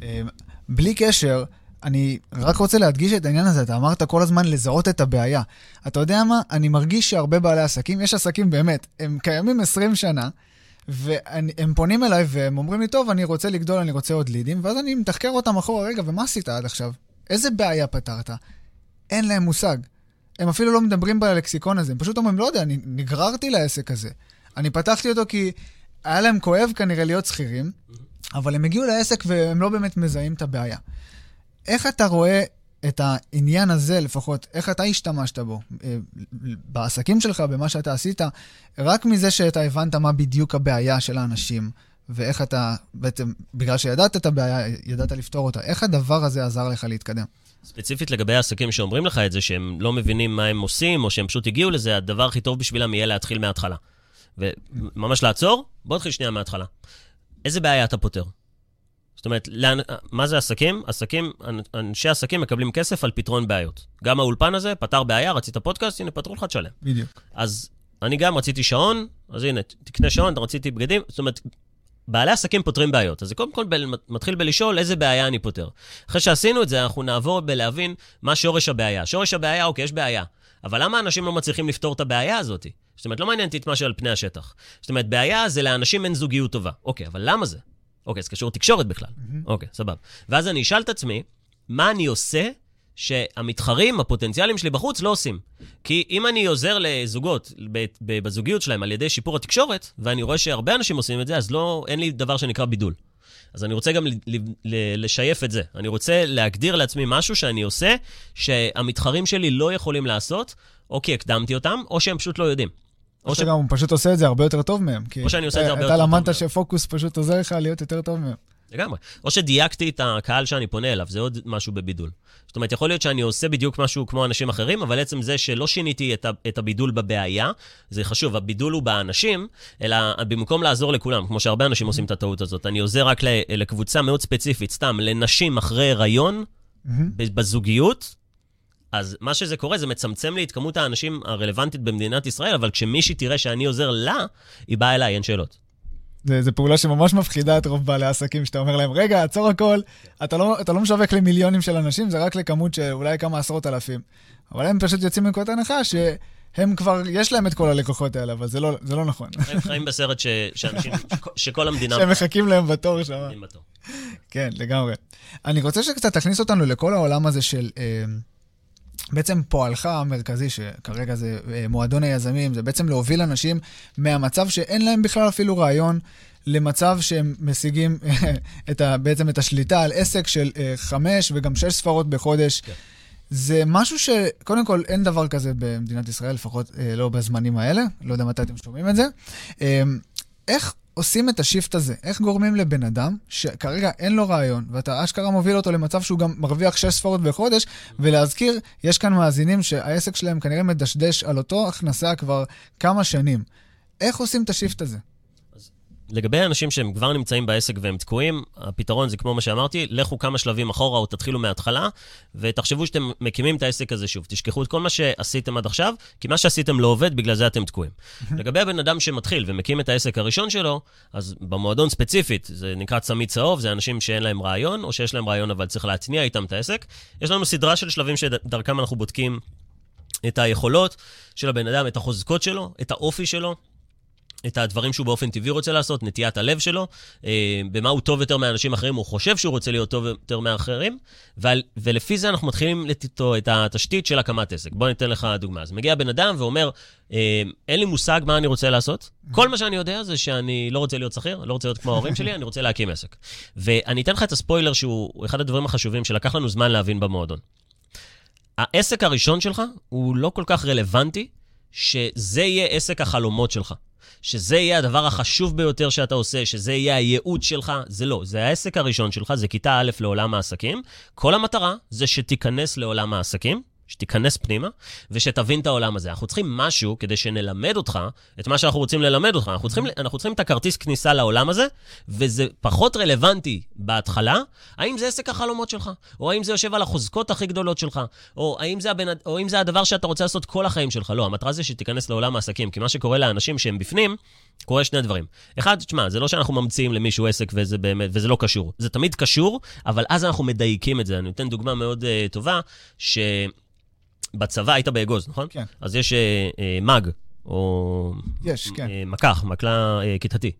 אה, בלי קשר, אני רק רוצה להדגיש את העניין הזה, אתה אמרת כל הזמן לזהות את הבעיה. אתה יודע מה? אני מרגיש שהרבה בעלי עסקים, יש עסקים באמת, הם קיימים 20 שנה, והם פונים אליי והם אומרים לי, טוב, אני רוצה לגדול, אני רוצה עוד לידים, ואז אני מתחקר אותם אחורה, רגע, ומה עשית עד עכשיו? איזה בעיה פתרת? אין להם מושג. הם אפילו לא מדברים בלקסיקון הזה, הם פשוט אומרים, לא יודע, אני נגררתי לעסק הזה. אני פתחתי אותו כי היה להם כואב כנראה להיות שכירים, אבל הם הגיעו לעסק והם לא באמת מזהים את הבעיה. איך אתה רואה את העניין הזה לפחות, איך אתה השתמשת בו, אה, בעסקים שלך, במה שאתה עשית, רק מזה שאתה הבנת מה בדיוק הבעיה של האנשים, ואיך אתה, בעצם, בגלל שידעת את הבעיה, ידעת לפתור אותה, איך הדבר הזה עזר לך להתקדם? ספציפית לגבי העסקים שאומרים לך את זה, שהם לא מבינים מה הם עושים, או שהם פשוט הגיעו לזה, הדבר הכי טוב בשבילם יהיה להתחיל מההתחלה. וממש לעצור, בוא נתחיל שנייה מההתחלה. איזה בעיה אתה פותר? זאת אומרת, לאן, מה זה עסקים? עסקים, אנשי עסקים מקבלים כסף על פתרון בעיות. גם האולפן הזה פתר בעיה, רצית פודקאסט, הנה, פתרו לך, תשלם. בדיוק. אז אני גם רציתי שעון, אז הנה, תקנה שעון, רציתי בגדים, זאת אומרת, בעלי עסקים פותרים בעיות. אז זה קודם כל ב- מתחיל בלשאול איזה בעיה אני פותר. אחרי שעשינו את זה, אנחנו נעבור בלהבין מה שורש הבעיה. שורש הבעיה, אוקיי, יש בעיה. אבל למה אנשים לא מצליחים לפתור את הבעיה הזאת? זאת אומרת, לא מעניין אותי את מה שעל פני השטח. זאת אומרת, בעיה זה לאנשים אין זוגיות טובה. אוקיי, אבל למה זה? אוקיי, זה קשור לתקשורת בכלל. Mm-hmm. אוקיי, סבבה. ואז אני אשאל את עצמי, מה אני עושה שהמתחרים, הפוטנציאלים שלי בחוץ, לא עושים. כי אם אני עוזר לזוגות בזוגיות שלהם על ידי שיפור התקשורת, ואני רואה שהרבה אנשים עושים את זה, אז לא, אין לי דבר שנקרא בידול. אז אני רוצה גם לשייף את זה. אני רוצה להגדיר לעצמי משהו שאני עושה, שהמתחרים שלי לא יכולים לעשות, או כי הקדמתי אותם, או שהם פשוט לא יודעים. או שגם הוא פשוט עושה את זה הרבה יותר טוב מהם. או שאני עושה את זה הרבה יותר טוב מהם. אתה למדת שפוקוס פשוט עוזר לך להיות יותר טוב מהם. לגמרי. או שדייקתי את הקהל שאני פונה אליו, זה עוד משהו בבידול. זאת אומרת, יכול להיות שאני עושה בדיוק משהו כמו אנשים אחרים, אבל עצם זה שלא שיניתי את, ה, את הבידול בבעיה, זה חשוב, הבידול הוא באנשים, אלא במקום לעזור לכולם, כמו שהרבה אנשים עושים את הטעות הזאת, אני עוזר רק לקבוצה מאוד ספציפית, סתם, לנשים אחרי הריון, mm-hmm. בזוגיות, אז מה שזה קורה, זה מצמצם לי את כמות האנשים הרלוונטית במדינת ישראל, אבל כשמישהי תראה שאני עוזר לה, היא באה אליי, אין שאלות. זו פעולה שממש מפחידה את רוב בעלי העסקים, שאתה אומר להם, רגע, עצור הכל, אתה לא, אתה לא משווק למיליונים של אנשים, זה רק לכמות של אולי כמה עשרות אלפים. אבל הם פשוט יוצאים מנקודת הנחה שהם כבר, יש להם את כל הלקוחות האלה, אבל זה לא, זה לא נכון. הם חיים בסרט ש, שאנשים, שכל המדינה... שהם מחכים להם בתור שם. כן, לגמרי. אני רוצה שקצת תכניס אותנו לכל העולם הזה של... אה, בעצם פועלך המרכזי, שכרגע זה אה, מועדון היזמים, זה בעצם להוביל אנשים מהמצב שאין להם בכלל אפילו רעיון, למצב שהם משיגים את ה, בעצם את השליטה על עסק של uh, חמש וגם שש ספרות בחודש. כן. זה משהו שקודם כל אין דבר כזה במדינת ישראל, לפחות uh, לא בזמנים האלה, לא יודע מתי אתם שומעים את זה. איך עושים את השיפט הזה? איך גורמים לבן אדם שכרגע אין לו רעיון, ואתה אשכרה מוביל אותו למצב שהוא גם מרוויח שש ספורות בחודש, ולהזכיר, יש כאן מאזינים שהעסק שלהם כנראה מדשדש על אותו הכנסה כבר כמה שנים. איך עושים את השיפט הזה? לגבי אנשים שהם כבר נמצאים בעסק והם תקועים, הפתרון זה כמו מה שאמרתי, לכו כמה שלבים אחורה או תתחילו מההתחלה, ותחשבו שאתם מקימים את העסק הזה שוב. תשכחו את כל מה שעשיתם עד עכשיו, כי מה שעשיתם לא עובד, בגלל זה אתם תקועים. לגבי הבן אדם שמתחיל ומקים את העסק הראשון שלו, אז במועדון ספציפית, זה נקרא צמיד צהוב, זה אנשים שאין להם רעיון, או שיש להם רעיון אבל צריך להתניע איתם את העסק. יש לנו סדרה של שלבים שדרכם אנחנו בודקים את היכולות של הבן אדם, את החוזקות שלו, את האופי שלו, את הדברים שהוא באופן טבעי רוצה לעשות, נטיית הלב שלו, אה, במה הוא טוב יותר מאנשים אחרים, הוא חושב שהוא רוצה להיות טוב יותר מאחרים, ועל, ולפי זה אנחנו מתחילים איתו את התשתית של הקמת עסק. בוא ניתן לך דוגמה. אז מגיע בן אדם ואומר, אה, אין לי מושג מה אני רוצה לעשות, כל מה שאני יודע זה שאני לא רוצה להיות שכיר, לא רוצה להיות כמו ההורים שלי, אני רוצה להקים עסק. ואני אתן לך את הספוילר שהוא אחד הדברים החשובים שלקח לנו זמן להבין במועדון. העסק הראשון שלך הוא לא כל כך רלוונטי שזה יהיה עסק החלומות שלך. שזה יהיה הדבר החשוב ביותר שאתה עושה, שזה יהיה הייעוד שלך, זה לא. זה העסק הראשון שלך, זה כיתה א' לעולם העסקים. כל המטרה זה שתיכנס לעולם העסקים, שתיכנס פנימה, ושתבין את העולם הזה. אנחנו צריכים משהו כדי שנלמד אותך את מה שאנחנו רוצים ללמד אותך. אנחנו צריכים, אנחנו צריכים את הכרטיס כניסה לעולם הזה, וזה פחות רלוונטי בהתחלה, האם זה עסק החלומות שלך, או האם זה יושב על החוזקות הכי גדולות שלך, או האם זה, הבן, או האם זה הדבר שאתה רוצה לעשות כל החיים שלך. לא, המטרה זה שתיכנס לעולם העסקים, כי מה שקורה לאנשים שהם בפנים, קורה שני דברים. אחד, תשמע, זה לא שאנחנו ממציאים למישהו עסק וזה באמת, וזה לא קשור. זה תמיד קשור, אבל אז אנחנו מדייקים את זה. אני נותן דוגמה מאוד uh, טובה, ש... בצבא היית באגוז, נכון? כן. אז יש אה, אה, מג, או... יש, כן. אה, מקח, מקלע אה, כיתתי.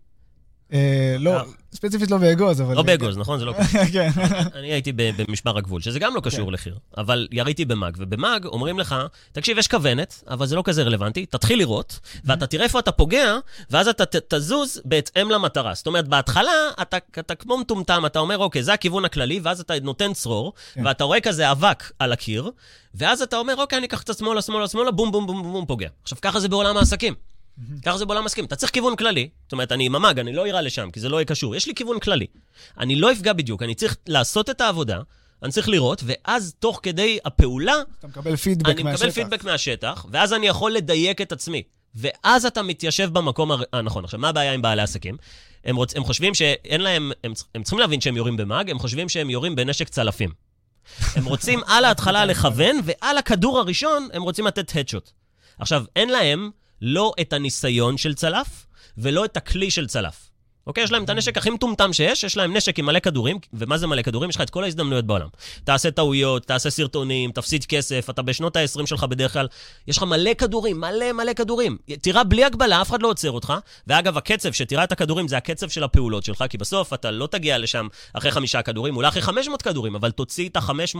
אה, לא, אה. ספציפית לא באגוז, אבל... לא באגוז, נכון? זה לא קשור. כן. אני הייתי במשמר הגבול, שזה גם לא קשור כן. לחי"ר, אבל יריתי במאג, ובמאג אומרים לך, תקשיב, יש כוונת, אבל זה לא כזה רלוונטי, תתחיל לראות, ואתה תראה איפה אתה פוגע, ואז אתה תזוז בהתאם למטרה. זאת אומרת, בהתחלה אתה כמו מטומטם, אתה אומר, אוקיי, זה הכיוון הכללי, ואז אתה נותן צרור, כן. ואתה רואה כזה אבק על הקיר, ואז אתה אומר, אוקיי, אני אקח את השמאלה, שמאלה, שמאלה, בום, בום, בום, בום, פוגע. עכשיו, ככה זה בעולם העסקים. ככה זה בעולם מסכים. אתה צריך כיוון כללי. זאת אומרת, אני ממ"ג, אני לא אירה לשם, כי זה לא יהיה קשור. יש לי כיוון כללי. אני לא אפגע בדיוק, אני צריך לעשות את העבודה, אני צריך לראות, ואז תוך כדי הפעולה, אתה מקבל פידבק אני מהשטח. מקבל פידבק מהשטח, ואז אני יכול לדייק את עצמי. ואז אתה מתיישב במקום הנכון. עכשיו, מה הבעיה עם בעלי עסקים? הם, רוצ... הם חושבים שאין להם, הם, הם צריכים להבין שהם יורים במאג, הם חושבים שהם יורים בנשק צלפים. הם רוצים על ההתחלה לכוון, ועל הכדור הראשון הם רוצים לתת הדשוט. עכשיו, אין להם לא את הניסיון של צלף, ולא את הכלי של צלף. אוקיי? יש להם את הנשק הכי מטומטם שיש, יש להם נשק עם מלא כדורים, ומה זה מלא כדורים? יש לך את כל ההזדמנויות בעולם. תעשה טעויות, תעשה סרטונים, תפסיד כסף, אתה בשנות ה-20 שלך בדרך כלל, יש לך מלא כדורים, מלא מלא כדורים. תירה בלי הגבלה, אף אחד לא עוצר אותך. ואגב, הקצב שתירה את הכדורים זה הקצב של הפעולות שלך, כי בסוף אתה לא תגיע לשם אחרי חמישה כדורים, אולי אחרי 500 כדורים, אבל תוציא את ה-500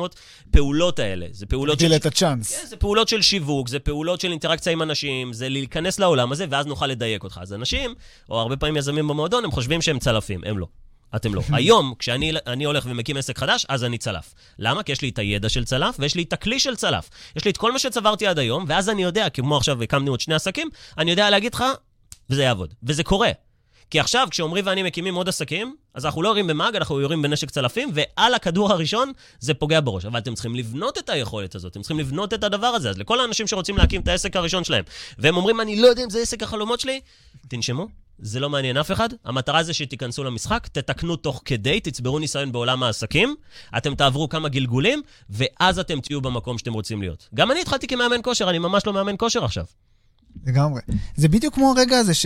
פעולות האלה. זה פעולות של את הצ'אנס. כן, זה פעולות של שיווק, זה פעולות של אינטראקציה עם אנשים, זה להיכנס לעולם הזה, ואז נוכל לדייק אותך. אז אנשים, או הרבה פעמים יזמים במועדון, הם חושבים שהם צלפים, הם לא. אתם לא. היום, כשאני אני הולך ומקים עסק חדש, אז אני צלף. למה? כי יש לי את הידע של צלף, ויש לי את הכלי של צלף. יש לי את כל מה שצברתי עד היום, ואז אני יודע, כמו עכשיו הקמנו עוד שני עסקים, אני יודע להגיד לך, וזה יעבוד. וזה קורה. כי עכשיו, כשעמרי ואני מקימים עוד עסקים, אז אנחנו לא יורים במאג, אנחנו יורים בנשק צלפים, ועל הכדור הראשון זה פוגע בראש. אבל אתם צריכים לבנות את היכולת הזאת, אתם צריכים לבנות את הדבר הזה. אז לכל האנשים שרוצים להקים את העסק הראשון שלהם, והם אומרים, אני לא יודע אם זה עסק החלומות שלי, תנשמו, זה לא מעניין אף אחד. המטרה זה שתיכנסו למשחק, תתקנו תוך כדי, תצברו ניסיון בעולם העסקים, אתם תעברו כמה גלגולים, ואז אתם תהיו במקום שאתם רוצים להיות. גם אני התחלתי כמאמן כושר, אני ממש לא מאמן כושר עכשיו. לגמרי. זה בדיוק כמו הרגע הזה ש...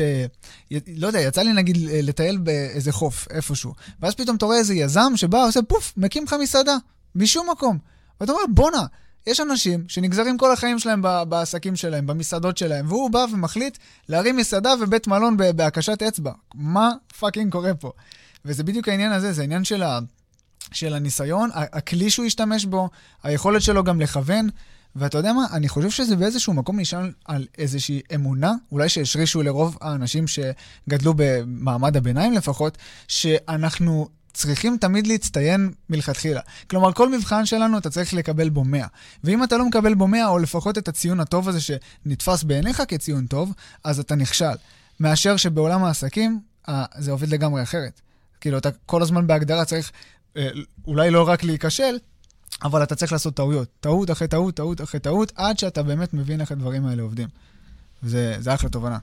לא יודע, יצא לי נגיד לטייל באיזה חוף, איפשהו, ואז פתאום אתה רואה איזה יזם שבא, עושה פוף, מקים לך מסעדה, משום מקום. ואתה אומר, בואנה, יש אנשים שנגזרים כל החיים שלהם בעסקים שלהם, במסעדות שלהם, והוא בא ומחליט להרים מסעדה ובית מלון בהקשת אצבע. מה fucking קורה פה? וזה בדיוק העניין הזה, זה העניין של, ה... של הניסיון, הכלי שהוא השתמש בו, היכולת שלו גם לכוון. ואתה יודע מה, אני חושב שזה באיזשהו מקום נשען על איזושהי אמונה, אולי שהשרישו לרוב האנשים שגדלו במעמד הביניים לפחות, שאנחנו צריכים תמיד להצטיין מלכתחילה. כלומר, כל מבחן שלנו אתה צריך לקבל בו 100. ואם אתה לא מקבל בו 100, או לפחות את הציון הטוב הזה שנתפס בעיניך כציון טוב, אז אתה נכשל. מאשר שבעולם העסקים, אה, זה עובד לגמרי אחרת. כאילו, אתה כל הזמן בהגדרה צריך אה, אולי לא רק להיכשל, אבל אתה צריך לעשות טעויות. טעות אחרי טעות, טעות אחרי טעות, עד שאתה באמת מבין איך הדברים האלה עובדים. וזה זה אחלה תובנה.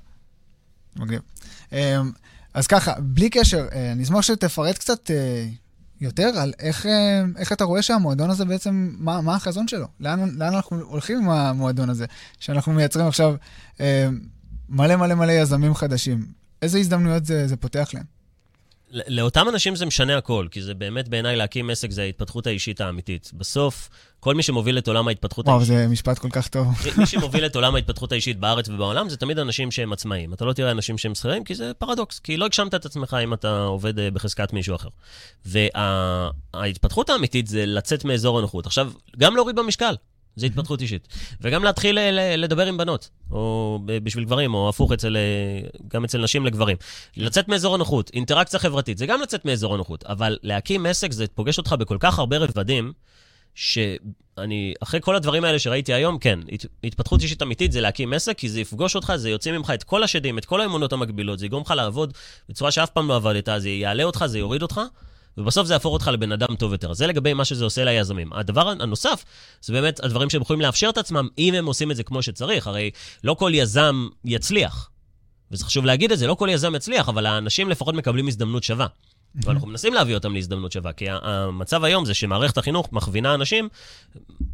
מגניב. אמ, אז ככה, בלי קשר, אה, אני אשמח שתפרט קצת אה, יותר על איך, אה, איך אתה רואה שהמועדון הזה בעצם, מה, מה החזון שלו? לאן, לאן אנחנו הולכים עם המועדון הזה? שאנחנו מייצרים עכשיו מלא מלא מלא יזמים חדשים. איזה הזדמנויות זה, זה פותח להם? לאותם אנשים זה משנה הכל, כי זה באמת בעיניי להקים עסק זה ההתפתחות האישית האמיתית. בסוף, כל מי שמוביל את עולם ההתפתחות וואו, האישית, זה משפט כל כך טוב. מי שמוביל את עולם ההתפתחות האישית בארץ ובעולם, זה תמיד אנשים שהם עצמאים. אתה לא תראה אנשים שהם שכירים, כי זה פרדוקס, כי לא הגשמת את עצמך אם אתה עובד אה, בחזקת מישהו אחר. וההתפתחות האמיתית זה לצאת מאזור הנוחות. עכשיו, גם להוריד במשקל. זה התפתחות אישית. וגם להתחיל אה, לדבר עם בנות, או בשביל גברים, או הפוך, אצל, אה, גם אצל נשים לגברים. לצאת מאזור הנוחות, אינטראקציה חברתית, זה גם לצאת מאזור הנוחות, אבל להקים עסק זה פוגש אותך בכל כך הרבה רבדים, שאני, אחרי כל הדברים האלה שראיתי היום, כן, הת, התפתחות אישית אמיתית זה להקים עסק, כי זה יפגוש אותך, זה יוציא ממך את כל השדים, את כל האמונות המקבילות, זה יגרום לך לעבוד בצורה שאף פעם לא עבדת, זה יעלה אותך, זה יוריד אותך, ובסוף זה יהפוך אותך לבן אדם טוב יותר. זה לגבי מה שזה עושה ליזמים. הדבר הנוסף, זה באמת הדברים שהם יכולים לאפשר את עצמם, אם הם עושים את זה כמו שצריך. הרי לא כל יזם יצליח. וזה חשוב להגיד את זה, לא כל יזם יצליח, אבל האנשים לפחות מקבלים הזדמנות שווה. ואנחנו מנסים להביא אותם להזדמנות שווה, כי המצב היום זה שמערכת החינוך מכווינה אנשים,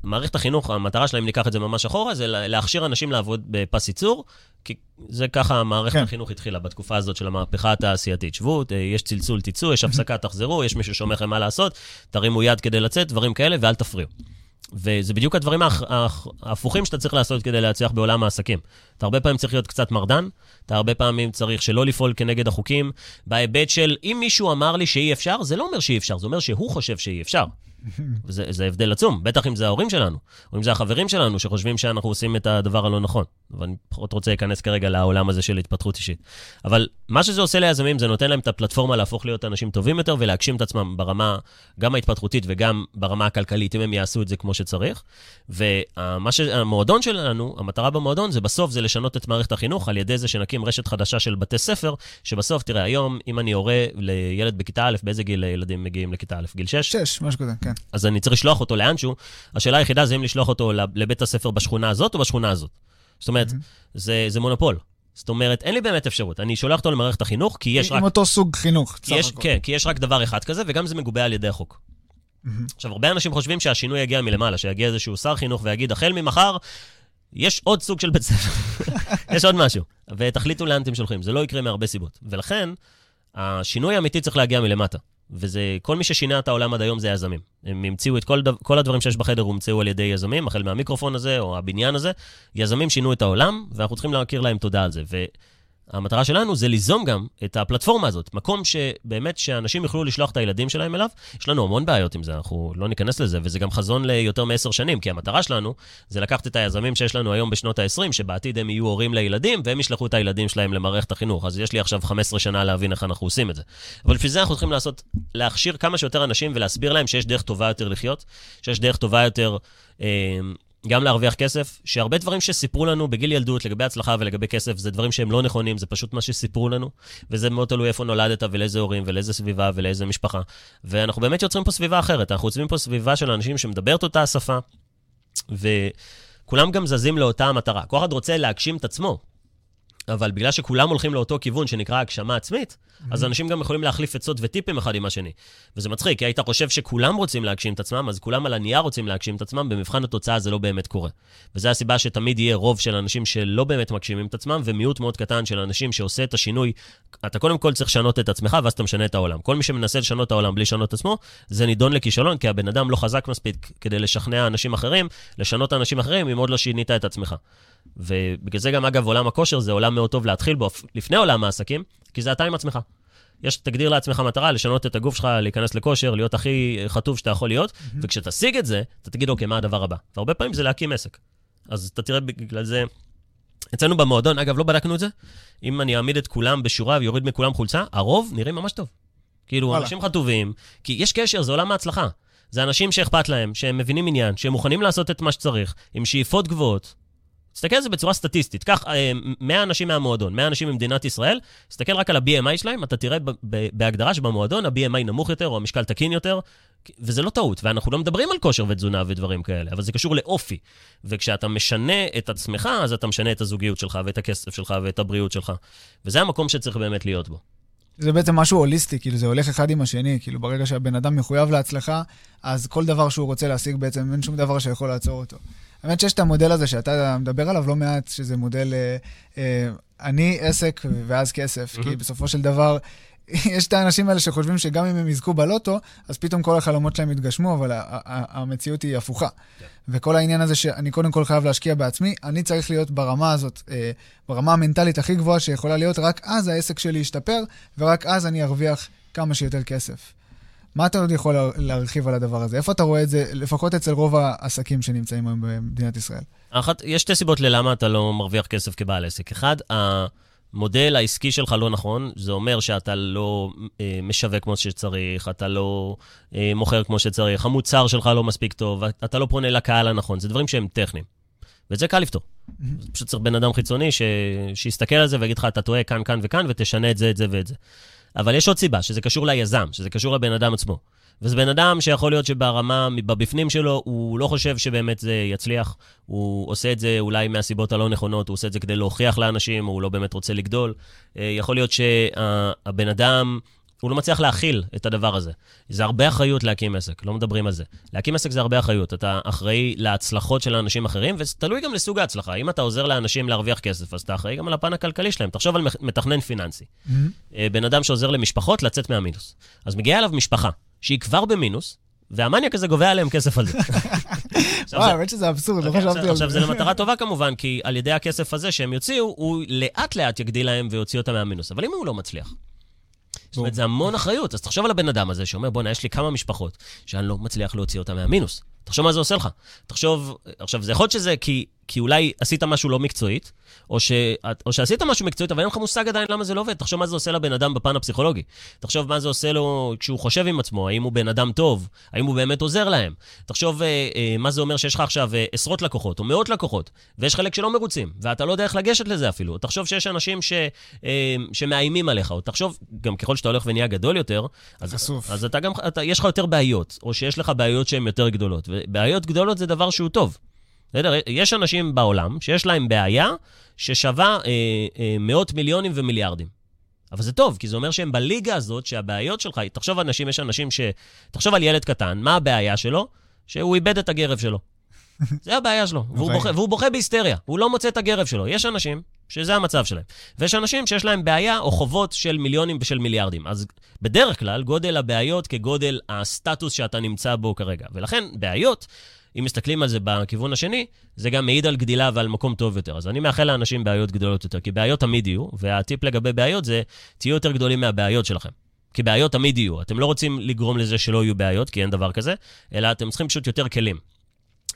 מערכת החינוך, המטרה שלהם, ניקח את זה ממש אחורה, זה לה- להכשיר אנשים לעבוד בפס ייצור, כי זה ככה מערכת כן. החינוך התחילה בתקופה הזאת של המהפכה התעשייתית. שבו, ת- יש צלצול, תצאו, יש הפסקה, תחזרו, יש מישהו שאומר לכם מה לעשות, תרימו יד כדי לצאת, דברים כאלה, ואל תפריעו. וזה בדיוק הדברים ההפוכים שאתה צריך לעשות כדי להצליח בעולם העסקים. אתה הרבה פעמים צריך להיות קצת מרדן, אתה הרבה פעמים צריך שלא לפעול כנגד החוקים, בהיבט של אם מישהו אמר לי שאי אפשר, זה לא אומר שאי אפשר, זה אומר שהוא חושב שאי אפשר. וזה זה הבדל עצום, בטח אם זה ההורים שלנו, או אם זה החברים שלנו שחושבים שאנחנו עושים את הדבר הלא נכון. אבל אני פחות רוצה להיכנס כרגע לעולם הזה של התפתחות אישית. אבל מה שזה עושה ליזמים, זה נותן להם את הפלטפורמה להפוך להיות אנשים טובים יותר ולהגשים את עצמם ברמה, גם ההתפתחותית וגם ברמה הכלכלית, אם הם יעשו את זה כמו שצריך. ומה שהמועדון שלנו, המטרה במועדון זה בסוף זה לשנות את מערכת החינוך על ידי זה שנקים רשת חדשה של בתי ספר, שבסוף, תראה, היום, אם אני הורה לילד בכיתה א', באיזה גיל ילדים מגיעים לכיתה א'? גיל 6? שש, משהו כזה, כן. אז אני צריך לשלוח אותו לאנשהו. השאלה היחידה זה אם לשלוח אותו לבית הספר בשכונה הזאת או בשכונה הזאת. זאת אומרת, זה, זה מונופול. זאת אומרת, אין לי באמת אפשרות. אני שולח אותו למערכת החינוך, כי יש עם רק... אותו סוג חינוך, כי יש, כן, כי יש רק דבר אחד כזה, וגם זה מגובה על ידי החוק. עכשיו, הרבה אנשים חושבים שהשינוי יגיע מלמעלה, שיגיע איזשהו שר חינוך ויגיד, החל ממחר, יש עוד סוג של בית ספר, יש עוד משהו, ותחליטו לאן אתם שולחים. זה לא יקרה מהרבה סיבות. ולכן, השינוי האמיתי צריך להגיע מלמטה. וזה, כל מי ששינה את העולם עד היום זה יזמים. הם המציאו את כל, דו, כל הדברים שיש בחדר, הומצאו על ידי יזמים, החל מהמיקרופון הזה או הבניין הזה. יזמים שינו את העולם, ואנחנו צריכים להכיר להם תודה על זה. ו... המטרה שלנו זה ליזום גם את הפלטפורמה הזאת, מקום שבאמת שאנשים יוכלו לשלוח את הילדים שלהם אליו. יש לנו המון בעיות עם זה, אנחנו לא ניכנס לזה, וזה גם חזון ליותר מעשר שנים, כי המטרה שלנו זה לקחת את היזמים שיש לנו היום בשנות ה-20, שבעתיד הם יהיו הורים לילדים, והם ישלחו את הילדים שלהם למערכת החינוך. אז יש לי עכשיו 15 שנה להבין איך אנחנו עושים את זה. אבל בשביל זה אנחנו צריכים לעשות, להכשיר כמה שיותר אנשים ולהסביר להם שיש דרך טובה יותר לחיות, שיש דרך טובה יותר... אה, גם להרוויח כסף, שהרבה דברים שסיפרו לנו בגיל ילדות לגבי הצלחה ולגבי כסף, זה דברים שהם לא נכונים, זה פשוט מה שסיפרו לנו, וזה מאוד תלוי איפה נולדת ולאיזה הורים ולאיזה סביבה ולאיזה משפחה. ואנחנו באמת יוצרים פה סביבה אחרת, אנחנו יוצרים פה סביבה של אנשים שמדברת אותה השפה, וכולם גם זזים לאותה המטרה. כל אחד רוצה להגשים את עצמו, אבל בגלל שכולם הולכים לאותו כיוון שנקרא הגשמה עצמית, mm-hmm. אז אנשים גם יכולים להחליף עצות וטיפים אחד עם השני. וזה מצחיק, כי היית חושב שכולם רוצים להגשים את עצמם, אז כולם על הנייר רוצים להגשים את עצמם, במבחן התוצאה זה לא באמת קורה. וזו הסיבה שתמיד יהיה רוב של אנשים שלא באמת מגשימים את עצמם, ומיעוט מאוד קטן של אנשים שעושה את השינוי. אתה קודם כל צריך לשנות את עצמך, ואז אתה משנה את העולם. כל מי שמנסה לשנות את העולם בלי לשנות את עצמו, זה נידון לכישלון, כי הבן אדם לא חזק מספיק כדי לשכנע אנשים אחרים, לשנות אנשים אחרים, אם עוד לא שינית את עצמך. ובגלל זה גם, אגב, עולם הכושר זה עולם מאוד טוב להתחיל בו לפני עולם העסקים, כי זה אתה עם עצמך. יש, תגדיר לעצמך מטרה, לשנות את הגוף שלך, להיכנס לכושר, להיות הכי חטוב שאתה יכול להיות, mm-hmm. וכשתשיג את זה, אתה תגיד, אוקיי, מה הדבר הבא? והרבה פעמים זה להקים עסק. אז אתה תראה בגלל זה... אצלנו במועדון, אגב, לא בדקנו את זה, אם אני אעמיד את כולם בשורה ויוריד מכולם חולצה, הרוב נראים ממש טוב. כאילו, וואלה. אנשים חטובים, כי יש קשר, זה עולם ההצלחה. זה אנשים שאכפת להם, שהם מבינים עניין, שהם מוכנים לעשות את מה שצריך, עם שאיפות גבוהות, תסתכל על זה בצורה סטטיסטית. קח 100 אה, אנשים מהמועדון, 100 אנשים ממדינת ישראל, תסתכל רק על ה-BMI שלהם, אתה תראה בהגדרה שבמועדון ה-BMI נמוך יותר או המשקל תקין יותר, וזה לא טעות, ואנחנו לא מדברים על כושר ותזונה ודברים כאלה, אבל זה קשור לאופי. וכשאתה משנה את עצמך, אז אתה משנה את הזוגיות שלך ואת הכסף שלך ואת הבריאות שלך. וזה המקום שצריך באמת להיות בו. זה בעצם משהו הוליסטי, כאילו זה הולך אחד עם השני, כאילו ברגע שהבן אדם מחויב להצלחה, אז כל דבר שהוא רוצה להשיג בעצם, אין שום דבר שיכול לעצור אותו. האמת שיש את המודל הזה שאתה מדבר עליו לא מעט, שזה מודל אה, אה, אני עסק ואז כסף. כי בסופו של דבר... יש את האנשים האלה שחושבים שגם אם הם יזכו בלוטו, אז פתאום כל החלומות שלהם יתגשמו, אבל המציאות היא הפוכה. Yeah. כן. וכל העניין הזה שאני קודם כל חייב להשקיע בעצמי, אני צריך להיות ברמה הזאת, אה, ברמה המנטלית הכי גבוהה שיכולה להיות, רק אז העסק שלי ישתפר, ורק אז אני ארוויח כמה שיותר כסף. מה אתה עוד יכול להרחיב על הדבר הזה? איפה אתה רואה את זה, לפחות אצל רוב העסקים שנמצאים היום במדינת ישראל? אחת, יש שתי סיבות ללמה אתה לא מרוויח כסף כבעל עסק. אחד, המודל העסקי שלך לא נכון, זה אומר שאתה לא אה, משווק כמו שצריך, אתה לא אה, מוכר כמו שצריך, המוצר שלך לא מספיק טוב, אתה לא פונה לקהל הנכון, זה דברים שהם טכניים. ואת זה קל לפתור. פשוט צריך בן אדם חיצוני ש... שיסתכל על זה ויגיד לך, אתה טועה כאן, כאן וכאן, ותשנה את זה, את זה ואת זה. אבל יש עוד סיבה, שזה קשור ליזם, שזה קשור לבן אדם עצמו. וזה בן אדם שיכול להיות שברמה, בבפנים שלו, הוא לא חושב שבאמת זה יצליח. הוא עושה את זה אולי מהסיבות הלא נכונות, הוא עושה את זה כדי להוכיח לאנשים, הוא לא באמת רוצה לגדול. אה, יכול להיות שהבן אדם... הוא לא מצליח להכיל את הדבר הזה. זה הרבה אחריות להקים עסק, לא מדברים על זה. להקים עסק זה הרבה אחריות. אתה אחראי להצלחות של אנשים אחרים, וזה תלוי גם לסוג ההצלחה. אם אתה עוזר לאנשים להרוויח כסף, אז אתה אחראי גם על הפן הכלכלי שלהם. תחשוב על מתכנן פיננסי. Mm-hmm. בן אדם שעוזר למשפחות לצאת מהמינוס. אז מגיעה אליו משפחה, שהיא כבר במינוס, והמניאק הזה גובה עליהם כסף על זה. וואי, האמת שזה אבסורד, לא אוקיי, חשבתי על זה. עכשיו, זה למטרה טובה כמובן, כי על ידי הכסף הזה שהם יוציאו, הוא לאט-לאט יגדיל להם ויוציא אותם מהמינוס. אבל אם הוא לא מצליח, זאת אומרת, זה המון אחריות. אז תחשוב על הבן אדם הזה שאומר, בואנה, יש לי כמה משפחות שאני לא מצליח להוציא אותם מהמינוס. תחשוב מה זה עושה לך. תחשוב, עכשיו, זה יכול להיות שזה כי כי אולי עשית משהו לא מקצועית, או, ש... או שעשית משהו מקצועית, אבל אין לך מושג עדיין למה זה לא עובד. תחשוב מה זה עושה לבן אדם בפן הפסיכולוגי. תחשוב מה זה עושה לו כשהוא חושב עם עצמו, האם הוא בן אדם טוב, האם הוא באמת עוזר להם. תחשוב אה, אה, מה זה אומר שיש לך עכשיו אה, עשרות לקוחות, או מאות לקוחות, ויש חלק שלא מרוצים, ואתה לא יודע איך לגשת לזה אפילו. תחשוב שיש אנשים ש... אה, שמאיימים עליך, או תחשוב, גם ככל שאתה הולך ונהיה גדול יותר, אז, חשוף. אז אתה גם, אתה, יש לך יותר בעיות, או שיש לך בעיות שהן יותר גדולות. ובעיות גדולות זה דבר שהוא טוב. בסדר? יש אנשים בעולם שיש להם בעיה ששווה אה, אה, מאות מיליונים ומיליארדים. אבל זה טוב, כי זה אומר שהם בליגה הזאת, שהבעיות שלך, תחשוב אנשים, יש אנשים ש... תחשוב על ילד קטן, מה הבעיה שלו? שהוא איבד את הגרב שלו. זה הבעיה שלו, והוא בוכה, והוא בוכה בהיסטריה, הוא לא מוצא את הגרב שלו. יש אנשים שזה המצב שלהם. ויש אנשים שיש להם בעיה או חובות של מיליונים ושל מיליארדים. אז בדרך כלל, גודל הבעיות כגודל הסטטוס שאתה נמצא בו כרגע. ולכן, בעיות אם מסתכלים על זה בכיוון השני, זה גם מעיד על גדילה ועל מקום טוב יותר. אז אני מאחל לאנשים בעיות גדולות יותר, כי בעיות תמיד יהיו, והטיפ לגבי בעיות זה, תהיו יותר גדולים מהבעיות שלכם. כי בעיות תמיד יהיו. אתם לא רוצים לגרום לזה שלא יהיו בעיות, כי אין דבר כזה, אלא אתם צריכים פשוט יותר כלים.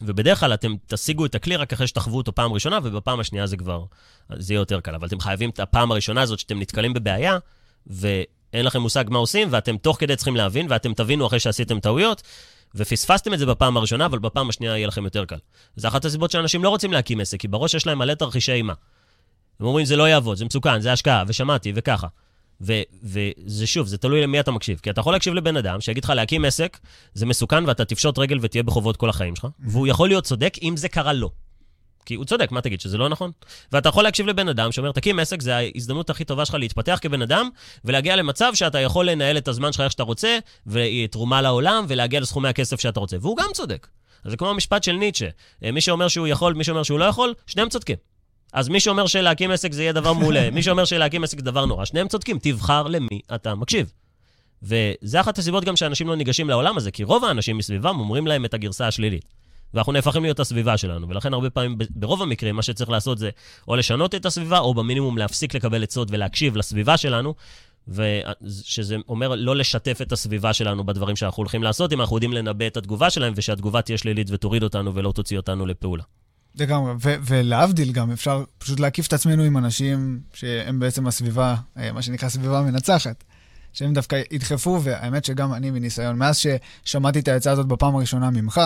ובדרך כלל אתם תשיגו את הכלי רק אחרי שתחוו אותו פעם ראשונה, ובפעם השנייה זה כבר, זה יהיה יותר קל. אבל אתם חייבים את הפעם הראשונה הזאת שאתם נתקלים בבעיה, ואין לכם מושג מה עושים, ואתם תוך כדי צריכים להבין, ואתם תבינו אחרי שעשיתם טעויות, ופספסתם את זה בפעם הראשונה, אבל בפעם השנייה יהיה לכם יותר קל. זו אחת הסיבות שאנשים לא רוצים להקים עסק, כי בראש יש להם מלא תרחישי אימה. הם אומרים, זה לא יעבוד, זה מסוכן, זה השקעה, ושמעתי, וככה. וזה שוב, זה תלוי למי אתה מקשיב. כי אתה יכול להקשיב לבן אדם שיגיד לך להקים עסק, זה מסוכן ואתה תפשוט רגל ותהיה בחובות כל החיים שלך, והוא יכול להיות צודק אם זה קרה לו. כי הוא צודק, מה תגיד, שזה לא נכון? ואתה יכול להקשיב לבן אדם שאומר, תקים עסק, זה ההזדמנות הכי טובה שלך להתפתח כבן אדם, ולהגיע למצב שאתה יכול לנהל את הזמן שלך איך שאתה רוצה, ותרומה לעולם, ולהגיע לסכומי הכסף שאתה רוצה. והוא גם צודק. אז זה כמו המשפט של ניטשה. אה, מי שאומר שהוא יכול, מי שאומר שהוא לא יכול, שניהם צודקים. אז מי שאומר שלהקים עסק זה יהיה דבר מעולה, מי שאומר שלהקים עסק זה דבר נורא, שניהם צודקים, תבחר למי אתה מקשיב. וזה אחת הסיבות גם שאנשים לא ניגשים לעולם הזה, כי רוב האנשים מסביבם אומרים להם את הגרסה השלילית. ואנחנו נהפכים להיות הסביבה שלנו. ולכן הרבה פעמים, ברוב המקרים, מה שצריך לעשות זה או לשנות את הסביבה, או במינימום להפסיק לקבל עצות ולהקשיב לסביבה שלנו, ושזה אומר לא לשתף את הסביבה שלנו בדברים שאנחנו הולכים לעשות, אם אנחנו יודעים לנבא את התגובה שלהם, ושהתגובה תהיה שלילית ותוריד אותנו ולא תוציא אותנו לפעולה. לגמרי, ולהבדיל גם, אפשר פשוט להקיף את עצמנו עם אנשים שהם בעצם הסביבה, אה, מה שנקרא סביבה מנצחת. שהם דווקא ידחפו, והאמת שגם אני מניסיון, מאז ששמעתי את העצה הזאת בפעם הראשונה ממך,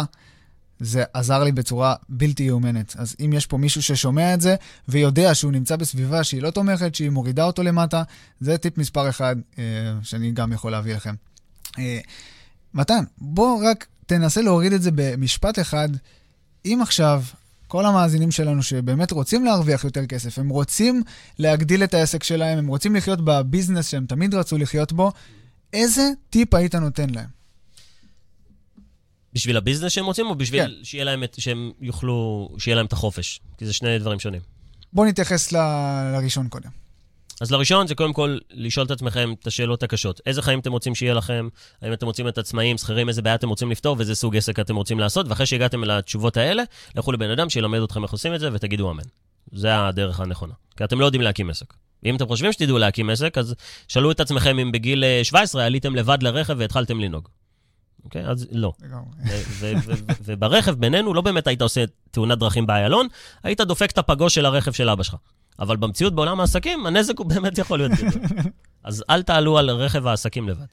זה עזר לי בצורה בלתי יאומנת. אז אם יש פה מישהו ששומע את זה ויודע שהוא נמצא בסביבה שהיא לא תומכת, שהיא מורידה אותו למטה, זה טיפ מספר אחד אה, שאני גם יכול להביא לכם. אה, מתן, בוא רק תנסה להוריד את זה במשפט אחד. אם עכשיו כל המאזינים שלנו שבאמת רוצים להרוויח יותר כסף, הם רוצים להגדיל את העסק שלהם, הם רוצים לחיות בביזנס שהם תמיד רצו לחיות בו, איזה טיפ היית נותן להם? בשביל הביזנס שהם רוצים, או בשביל כן. שיהיה להם את, שהם יוכלו, שיהיה להם את החופש? כי זה שני דברים שונים. בואו נתייחס ל... לראשון קודם. אז לראשון זה קודם כל לשאול את עצמכם את השאלות הקשות. איזה חיים אתם רוצים שיהיה לכם? האם אתם רוצים את עצמאים, שכירים, איזה בעיה אתם רוצים לפתור ואיזה סוג עסק אתם רוצים לעשות? ואחרי שהגעתם לתשובות האלה, לכו לבן אדם שילמד אתכם איך עושים את זה ותגידו אמן. זה הדרך הנכונה. כי אתם לא יודעים להקים עסק. ואם אתם חושבים שתדעו להקים עסק, אז שאלו את עצמכם אם בגיל 17 עליתם לבד לרכב והתחלתם לנהוג. אוקיי? אז לא. וברכב בינינו, לא באמת היית עושה תאונת דרכים באיילון, היית דופק את הפגוש של הרכב של אבא שלך. אבל במציאות בעולם העסקים, הנזק הוא באמת יכול להיות גדול. אז אל תעלו על רכב העסקים לבד.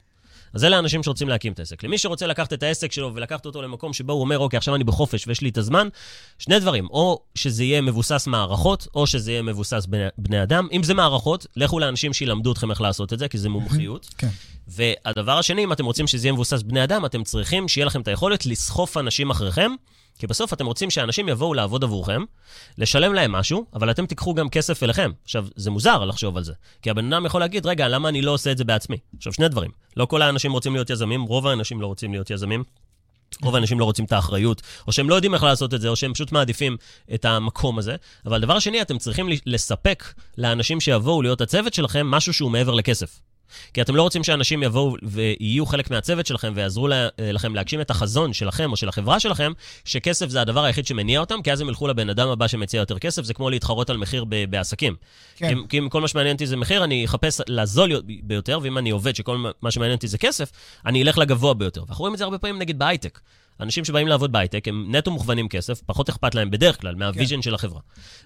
אז אלה האנשים שרוצים להקים את העסק. למי שרוצה לקחת את העסק שלו ולקחת אותו למקום שבו הוא אומר, אוקיי, עכשיו אני בחופש ויש לי את הזמן, שני דברים, או שזה יהיה מבוסס מערכות, או שזה יהיה מבוסס בני, בני אדם. אם זה מערכות, לכו לאנשים שילמדו אתכם איך לעשות את זה, כי זה מומחיות. כן. והדבר השני, אם אתם רוצים שזה יהיה מבוסס בני אדם, אתם צריכים שיהיה לכם את היכולת לסחוף אנשים אחריכם, כי בסוף אתם רוצים שאנשים יבואו לעבוד עבורכם, לשלם להם משהו, אבל אתם תיקחו גם כסף אליכם. עכשיו, זה מוזר לחשוב על זה, כי הבן אדם יכול להגיד, רגע, למה אני לא עושה את זה בעצמי? עכשיו, שני דברים. לא כל האנשים רוצים להיות יזמים, רוב האנשים לא רוצים להיות יזמים. רוב האנשים לא רוצים את האחריות, או שהם לא יודעים איך לעשות את זה, או שהם פשוט מעדיפים את המקום הזה. אבל דבר שני, אתם צריכים לספק לאנשים שיבואו להיות הצוות שלכם משהו שהוא מעבר לכסף. כי אתם לא רוצים שאנשים יבואו ויהיו חלק מהצוות שלכם ויעזרו לכם להגשים את החזון שלכם או של החברה שלכם, שכסף זה הדבר היחיד שמניע אותם, כי אז הם ילכו לבן אדם הבא שמציע יותר כסף, זה כמו להתחרות על מחיר בעסקים. כן. כי, כי אם כל מה שמעניין אותי זה מחיר, אני אחפש לזול ביותר, ואם אני עובד שכל מה שמעניין אותי זה כסף, אני אלך לגבוה ביותר. ואנחנו רואים את זה הרבה פעמים נגיד בהייטק. אנשים שבאים לעבוד בהייטק, הם נטו מוכוונים כסף, פחות אכפת להם בדרך כלל מה vision כן. של החברה.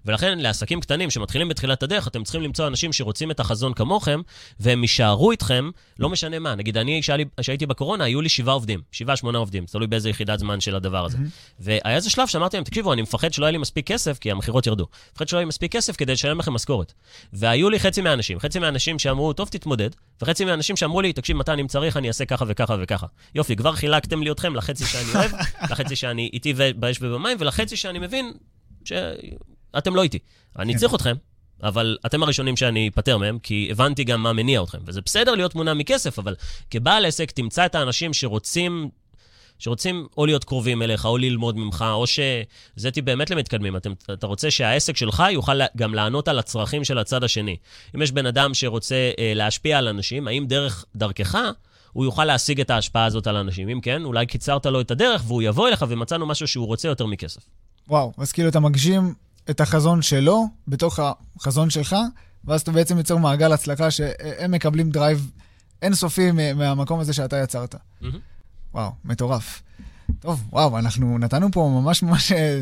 ולכן, לעסקים קטנים שמתחילים בתחילת הדרך, אתם צריכים למצוא אנשים שרוצים את החזון כמוכם, והם יישארו איתכם, לא משנה מה. נגיד, אני, כשהייתי בקורונה, היו לי שבעה עובדים, שבעה, שמונה עובדים, תלוי באיזה יחידת זמן של הדבר הזה. Mm-hmm. והיה איזה שלב שאמרתי להם, תקשיבו, אני מפחד שלא יהיה לי מספיק כסף, כי המכירות ירדו. מפחד שלא יהיה לי מספיק כסף כדי לשלם לכם משכורת. והיו לי חצי מהאנשים, חצי מהאנשים שאמרו, טוב, תתמודד, וחצי מהאנשים שאמרו לי, תקשיב, מתן, אם צריך, אני אעשה ככה וככה וככה. יופי, כבר חילקתם לי אתכם לחצי שאני אוהב, לחצי שאני איתי באש ובמים, ולחצי שאני מבין שאתם לא איתי. אני כן. צריך אתכם, אבל אתם הראשונים שאני אפטר מהם, כי הבנתי גם מה מניע אתכם. וזה בסדר להיות מונע מכסף, אבל כבעל עסק, תמצא את האנשים שרוצים שרוצים או להיות קרובים אליך, או ללמוד ממך, או שזאתי באמת למתקדמים. אתם, אתה רוצה שהעסק שלך יוכל גם לענות על הצרכים של הצד השני. אם יש בן אדם שרוצה אה, להשפיע על אנשים, האם דרך דרכך הוא יוכל להשיג את ההשפעה הזאת על אנשים? אם כן, אולי קיצרת לו את הדרך והוא יבוא אליך ומצאנו משהו שהוא רוצה יותר מכסף. וואו, אז כאילו אתה מגשים את החזון שלו בתוך החזון שלך, ואז אתה בעצם יוצר מעגל הצלחה שהם מקבלים drive אינסופי מהמקום הזה שאתה יצרת. Mm-hmm. וואו, מטורף. טוב, וואו, אנחנו נתנו פה ממש ממש אה,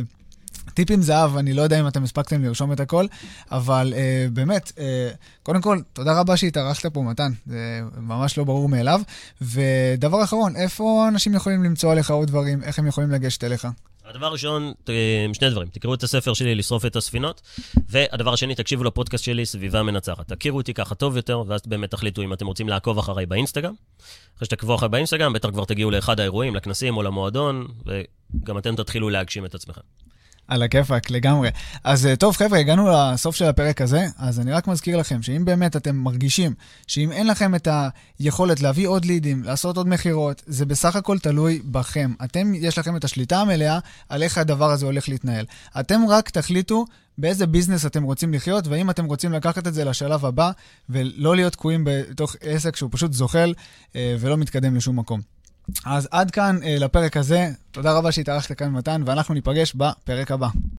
טיפים זהב, אני לא יודע אם אתם הספקתם לרשום את הכל, אבל אה, באמת, אה, קודם כל, תודה רבה שהתארחת פה, מתן, זה ממש לא ברור מאליו. ודבר אחרון, איפה אנשים יכולים למצוא עליך עוד דברים, איך הם יכולים לגשת אליך? הדבר הראשון, שני דברים. תקראו את הספר שלי, לשרוף את הספינות, והדבר השני, תקשיבו לפודקאסט שלי, סביבה מנצחת. תכירו אותי ככה טוב יותר, ואז באמת תחליטו אם אתם רוצים לעקוב אחריי באינסטגרם. אחרי שתעקבו אחריי באינסטגרם, בטח כבר תגיעו לאחד האירועים, לכנסים או למועדון, וגם אתם תתחילו להגשים את עצמכם. על הכיפאק, לגמרי. אז אה, טוב, חבר'ה, הגענו לסוף של הפרק הזה, אז אני רק מזכיר לכם שאם באמת אתם מרגישים שאם אין לכם את היכולת להביא עוד לידים, לעשות עוד מכירות, זה בסך הכל תלוי בכם. אתם, יש לכם את השליטה המלאה על איך הדבר הזה הולך להתנהל. אתם רק תחליטו באיזה ביזנס אתם רוצים לחיות, והאם אתם רוצים לקחת את זה לשלב הבא, ולא להיות תקועים בתוך עסק שהוא פשוט זוחל אה, ולא מתקדם לשום מקום. אז עד כאן אה, לפרק הזה. תודה רבה שהתארחת כאן, מתן, ואנחנו ניפגש בפרק הבא.